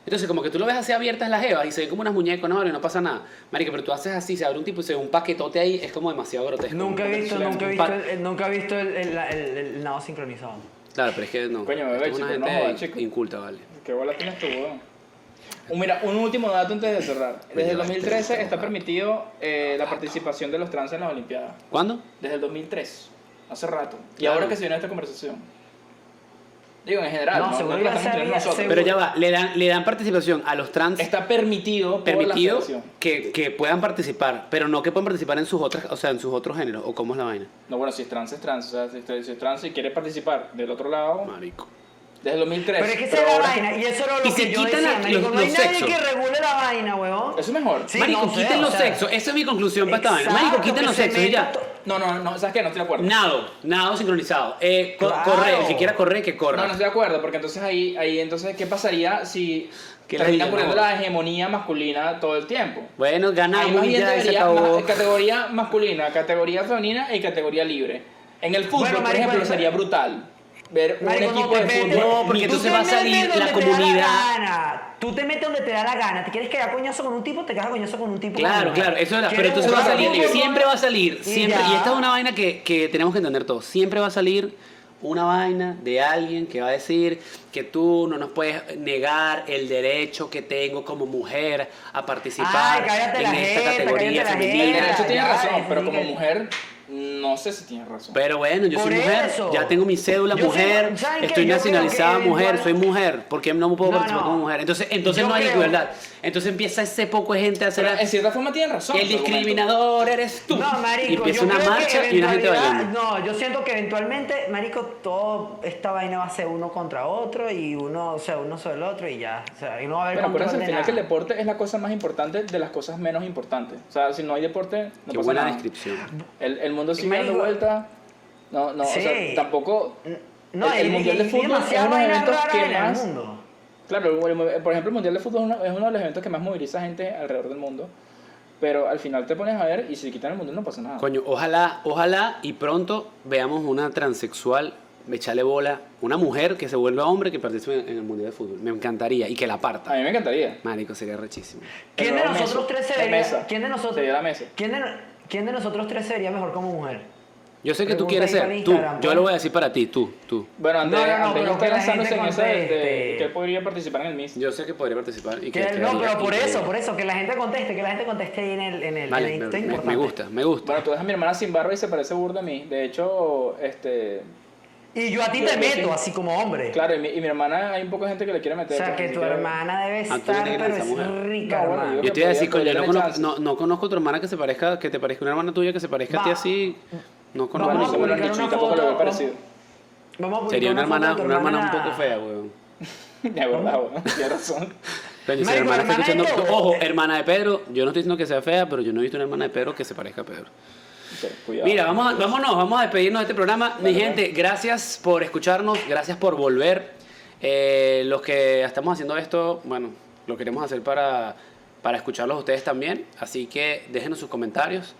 Speaker 1: Entonces, como que tú lo ves así abiertas las jevas y se ven como unas muñecas, no, y no pasa nada. Marico, pero tú haces así, se abre un tipo y se ve un paquetote ahí, es como demasiado grotesco.
Speaker 2: Nunca he visto, nunca he visto, nunca he visto el, el, el- el nado sincronizado.
Speaker 1: Claro, pero es que no.
Speaker 3: Coño, bebé,
Speaker 1: una
Speaker 3: chico, no
Speaker 1: gente
Speaker 3: jodas, chico.
Speaker 1: inculta, vale.
Speaker 3: ¿Qué bola tienes tú, weón? Un- Mira, un último dato antes de cerrar. Desde el 2013 está permitido eh, la participación de los trans en las Olimpiadas.
Speaker 1: ¿Cuándo?
Speaker 3: Desde el 2003, hace rato. Y
Speaker 1: Claro.
Speaker 3: ahora que se viene esta conversación. Digo, en general.
Speaker 2: No,
Speaker 3: No,
Speaker 2: seguro
Speaker 3: no
Speaker 2: ya sabía.
Speaker 1: Pero ya va, le dan, le dan participación a los trans
Speaker 3: Está permitido, por
Speaker 1: permitido
Speaker 3: la
Speaker 1: que, que puedan participar, pero no que puedan participar en sus otras, o sea, en sus otros géneros, o cómo es la vaina.
Speaker 3: No, bueno, si es trans, es trans. O sea, si es si es trans y quiere participar del otro lado,
Speaker 1: Marico.
Speaker 3: Desde el 2003.
Speaker 2: Pero es que esa es la
Speaker 3: ahora-
Speaker 2: vaina, y eso era lo
Speaker 1: Y
Speaker 2: que
Speaker 1: se
Speaker 2: yo
Speaker 1: quitan
Speaker 2: decía,
Speaker 1: la-
Speaker 2: marico,
Speaker 1: los-
Speaker 2: no hay
Speaker 1: los
Speaker 2: nadie
Speaker 1: sexos.
Speaker 2: que regule la vaina, huevón.
Speaker 3: Eso es mejor.
Speaker 2: Sí,
Speaker 1: Marico,
Speaker 2: no sé,
Speaker 1: quiten
Speaker 2: o
Speaker 1: los
Speaker 2: sea,
Speaker 1: sexos. Esa es mi conclusión para esta vaina. Marico, quiten los
Speaker 2: se
Speaker 1: sexos y ya.
Speaker 2: to-
Speaker 3: No, no, no, ¿sabes qué? No estoy de acuerdo.
Speaker 1: Nado, nado sincronizado. Eh, co-
Speaker 2: Claro.
Speaker 1: corre, el que quiera correr, que corra.
Speaker 3: No, no estoy de acuerdo, porque entonces ahí, ahí entonces, ¿qué pasaría si
Speaker 1: Que
Speaker 3: terminan
Speaker 1: la
Speaker 3: poniendo la hegemonía masculina todo el tiempo?
Speaker 1: Bueno, ganamos
Speaker 3: más
Speaker 1: y
Speaker 3: bien
Speaker 1: ya se
Speaker 3: debería
Speaker 1: acabó.
Speaker 3: ma- categoría masculina, categoría femenina y categoría libre. En el fútbol,
Speaker 2: Bueno,
Speaker 3: por ejemplo, sería brutal ver un
Speaker 2: Marico,
Speaker 3: equipo
Speaker 2: no,
Speaker 3: de
Speaker 2: depende.
Speaker 3: fútbol.
Speaker 1: No, porque entonces
Speaker 2: te
Speaker 1: va a
Speaker 2: metes
Speaker 1: salir
Speaker 2: donde
Speaker 1: la
Speaker 2: te da
Speaker 1: comunidad.
Speaker 2: gana. Tú te metes donde te da la gana. ¿Te quieres quedar coñazo con un tipo? Te quedas coñazo con un tipo.
Speaker 1: Claro, claro, eso era. Pero
Speaker 2: ¿Quieres
Speaker 1: entonces va a salir, siempre va a salir,
Speaker 2: Y
Speaker 1: siempre.
Speaker 2: ya.
Speaker 1: Y esta es una vaina que, que tenemos que entender todos. Siempre va a salir una vaina de alguien que va a decir que tú no nos puedes negar el derecho que tengo como mujer a participar
Speaker 2: Ay,
Speaker 1: en
Speaker 2: la
Speaker 1: esta
Speaker 2: jeta,
Speaker 1: categoría
Speaker 2: la
Speaker 1: femenina.
Speaker 2: jeta.
Speaker 3: derecho tiene
Speaker 2: ya,
Speaker 3: razón, pero como mujer, no sé si tiene razón.
Speaker 1: Pero bueno, yo soy mujer,
Speaker 2: eso.
Speaker 1: ya tengo mi cédula
Speaker 2: Yo
Speaker 1: mujer,
Speaker 2: soy- ¿saben qué?
Speaker 1: estoy
Speaker 2: Yo creo
Speaker 1: nacionalizada
Speaker 2: que
Speaker 1: mujer, soy mujer, ¿por qué no me puedo
Speaker 2: No,
Speaker 1: participar
Speaker 2: no.
Speaker 1: como mujer? Entonces, entonces
Speaker 2: Yo
Speaker 1: no hay
Speaker 2: creo-
Speaker 1: igualdad. Entonces empieza ese poco de gente a hacer
Speaker 3: Pero en cierta forma tiene razón.
Speaker 1: el discriminador eres tú.
Speaker 2: No, marico,
Speaker 1: y empieza
Speaker 2: yo
Speaker 1: una
Speaker 2: creo que
Speaker 1: marcha y una gente bailando.
Speaker 2: No, yo siento que eventualmente, marico, todo esta vaina va a ser uno contra otro y uno, o sea, uno sobre el otro y ya. O sea, y no va a haber control
Speaker 3: acuérdense al final
Speaker 2: nada.
Speaker 3: que el deporte es la cosa más importante de las cosas menos importantes. O sea, si no hay deporte, no
Speaker 1: Qué
Speaker 3: pasa
Speaker 1: buena
Speaker 3: nada.
Speaker 1: descripción.
Speaker 3: El, el mundo sigue
Speaker 2: Marico.
Speaker 3: dando vuelta. No, no,
Speaker 2: Sí.
Speaker 3: o sea, tampoco.
Speaker 2: No,
Speaker 3: el, el
Speaker 2: y-
Speaker 3: mundial de fútbol es uno de los eventos que
Speaker 2: en el
Speaker 3: más.
Speaker 2: mundo.
Speaker 3: Claro, el- por ejemplo, el mundial de fútbol es uno, de los eventos que más moviliza gente alrededor del mundo. Pero al final te pones a ver y si quitan el mundial no pasa nada.
Speaker 1: Coño, ojalá, ojalá y pronto veamos una transexual echarle bola, una mujer que se vuelva hombre que participe en el mundial de fútbol. Me encantaría y que la
Speaker 3: A
Speaker 1: parta.
Speaker 3: mí me encantaría.
Speaker 1: Marico, sería rechísimo.
Speaker 2: ¿Quién de nosotros tres se vería? ¿Quién de nosotros?
Speaker 3: Sería la mesa.
Speaker 2: ¿Quién de, ¿Quién de nosotros tres se vería mejor como mujer?
Speaker 1: Yo sé que tú quieres ser, tú. Yo
Speaker 2: pues.
Speaker 1: lo voy a decir para ti, tú, tú.
Speaker 3: Bueno, Andrés,
Speaker 2: No, no, no,
Speaker 3: lanzándose en
Speaker 2: gente
Speaker 3: esa de, de
Speaker 2: conteste.
Speaker 3: que él podría participar en el Miss.
Speaker 1: Yo sé que podría participar y que
Speaker 2: Que- no, pero por eso, por eso, que la gente conteste, que la gente conteste ahí en el, en el,
Speaker 1: Vale,
Speaker 2: en el
Speaker 1: me, gusta, me gusta.
Speaker 3: Bueno, tú ves a mi hermana sin barba y se parece burda a mí. De hecho, este.
Speaker 2: Y yo a ti
Speaker 3: Yo-
Speaker 2: te
Speaker 3: yo
Speaker 2: meto,
Speaker 3: sí.
Speaker 2: así como hombre.
Speaker 3: Claro, y mi, y mi hermana, hay un poco de gente que le quiere
Speaker 2: O
Speaker 3: meter.
Speaker 2: sea,
Speaker 3: pero
Speaker 2: que tu hermana debe
Speaker 1: Ah,
Speaker 2: estar, pero es rica,
Speaker 3: No, bueno.
Speaker 1: Yo te iba a decir, coño, no, conozco, no, no conozco a tu hermana que se parezca, que te parezca una hermana tuya que se parezca a ti así. No conozco
Speaker 2: Vamos a publicar una
Speaker 3: tampoco lo veo
Speaker 2: foto,
Speaker 3: parecido.
Speaker 2: Vamos a publicar
Speaker 1: Sería una
Speaker 2: foto
Speaker 1: hermana,
Speaker 2: de tu
Speaker 1: una hermana un poco fea, weón. (laughs)
Speaker 3: De verdad, weón, tienes razón.
Speaker 1: Coño, si la
Speaker 2: Marico,
Speaker 1: hermana está
Speaker 2: hermana de
Speaker 1: escuchando.
Speaker 2: todo.
Speaker 1: Ojo, hermana de Pedro. Yo no estoy diciendo que sea fea, pero yo no he visto una hermana de Pedro que se parezca a Pedro.
Speaker 3: Cuidado.
Speaker 1: Mira, vamos a, vámonos, vamos a despedirnos de este programa. Mi gente, gracias por escucharnos, gracias por volver. Eh, los que estamos haciendo esto, bueno, lo queremos hacer para, para escucharlos a ustedes también. Así que déjenos sus comentarios.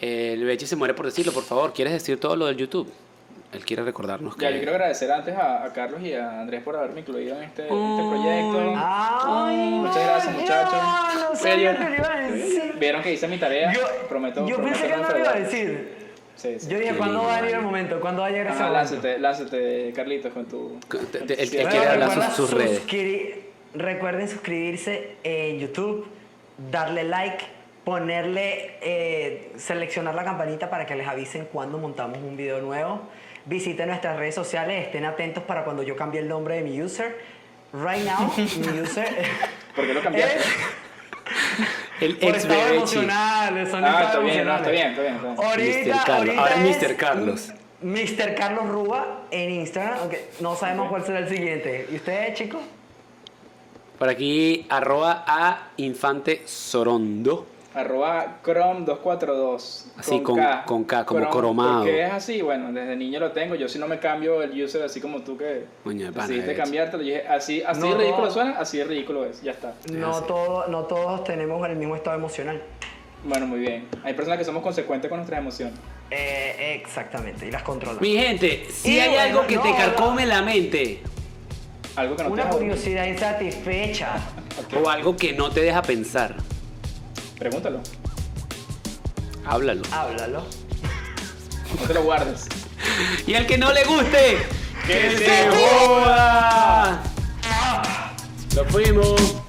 Speaker 1: El Bechi se muere por decirlo, por favor. ¿Quieres decir todo lo del YouTube? Él quiere recordarnos que...
Speaker 3: Ya, yo quiero agradecer antes a, a Carlos y a Andrés por haberme incluido en este, en este proyecto.
Speaker 2: Ay,
Speaker 3: Muchas gracias, muchachos.
Speaker 2: No, no sabía que lo iba a decir.
Speaker 3: Vieron que hice mi tarea.
Speaker 2: Yo,
Speaker 3: prometo.
Speaker 2: yo
Speaker 3: prometo
Speaker 2: pensé que no lo iba a decir.
Speaker 3: Sí, sí.
Speaker 2: Yo dije, ¿cuándo va a venir el momento? ¿Cuándo va a llegar ese momento?
Speaker 3: lánzate, lánzate, Carlitos, con tu.
Speaker 1: Él-
Speaker 3: cierre.
Speaker 1: quiere hablar sus- sus redes.
Speaker 2: suscribir- recuerden suscribirse en YouTube, darle like, ponerle, eh, seleccionar la campanita para que les avisen cuando montamos un video nuevo. Visiten nuestras redes sociales, estén atentos para cuando yo cambie el nombre de mi user. Right now, (laughs) mi user (laughs)
Speaker 3: ¿Por qué lo cambiaste?
Speaker 2: es (laughs)
Speaker 1: El
Speaker 2: por
Speaker 1: ex
Speaker 2: estado emocional, son
Speaker 3: Ah, está bien, no, está bien, está bien. Está bien.
Speaker 2: Ahorita,
Speaker 1: Mr. Carlos.
Speaker 2: ahorita
Speaker 1: Ahora es Mr. Carlos.
Speaker 2: Mr. Carlos Rúa en Instagram, aunque no sabemos cuál será el siguiente. ¿Y ustedes, chicos?
Speaker 1: Por aquí, arroba a Infante Sorondo.
Speaker 3: Arroba Chrome242.
Speaker 1: Así, con- con K, como cromado.
Speaker 3: Porque es así, bueno, desde niño lo tengo. Yo si no me cambio el user así como tú que decidiste cambiártelo. Yo dije, así, así
Speaker 2: No,
Speaker 3: de ridículo
Speaker 2: no.
Speaker 3: suena, así de ridículo es. Ya está.
Speaker 2: No, todo, no todos tenemos el mismo estado emocional.
Speaker 3: Bueno, muy bien. Hay personas que somos consecuentes con nuestras emociones.
Speaker 2: Eh, exactamente, y las controlan.
Speaker 1: Mi gente, si
Speaker 2: Y
Speaker 1: hay
Speaker 2: bueno,
Speaker 1: algo que
Speaker 2: no,
Speaker 1: te
Speaker 2: no.
Speaker 1: carcome la mente
Speaker 3: Algo que no
Speaker 2: Una curiosidad insatisfecha.
Speaker 1: o algo que no te deja pensar,
Speaker 3: Pregúntalo.
Speaker 1: háblalo.
Speaker 2: Háblalo.
Speaker 3: No te lo guardes.
Speaker 1: Y al que no le guste,
Speaker 3: ¡Que
Speaker 1: se joda. Lo fuimos.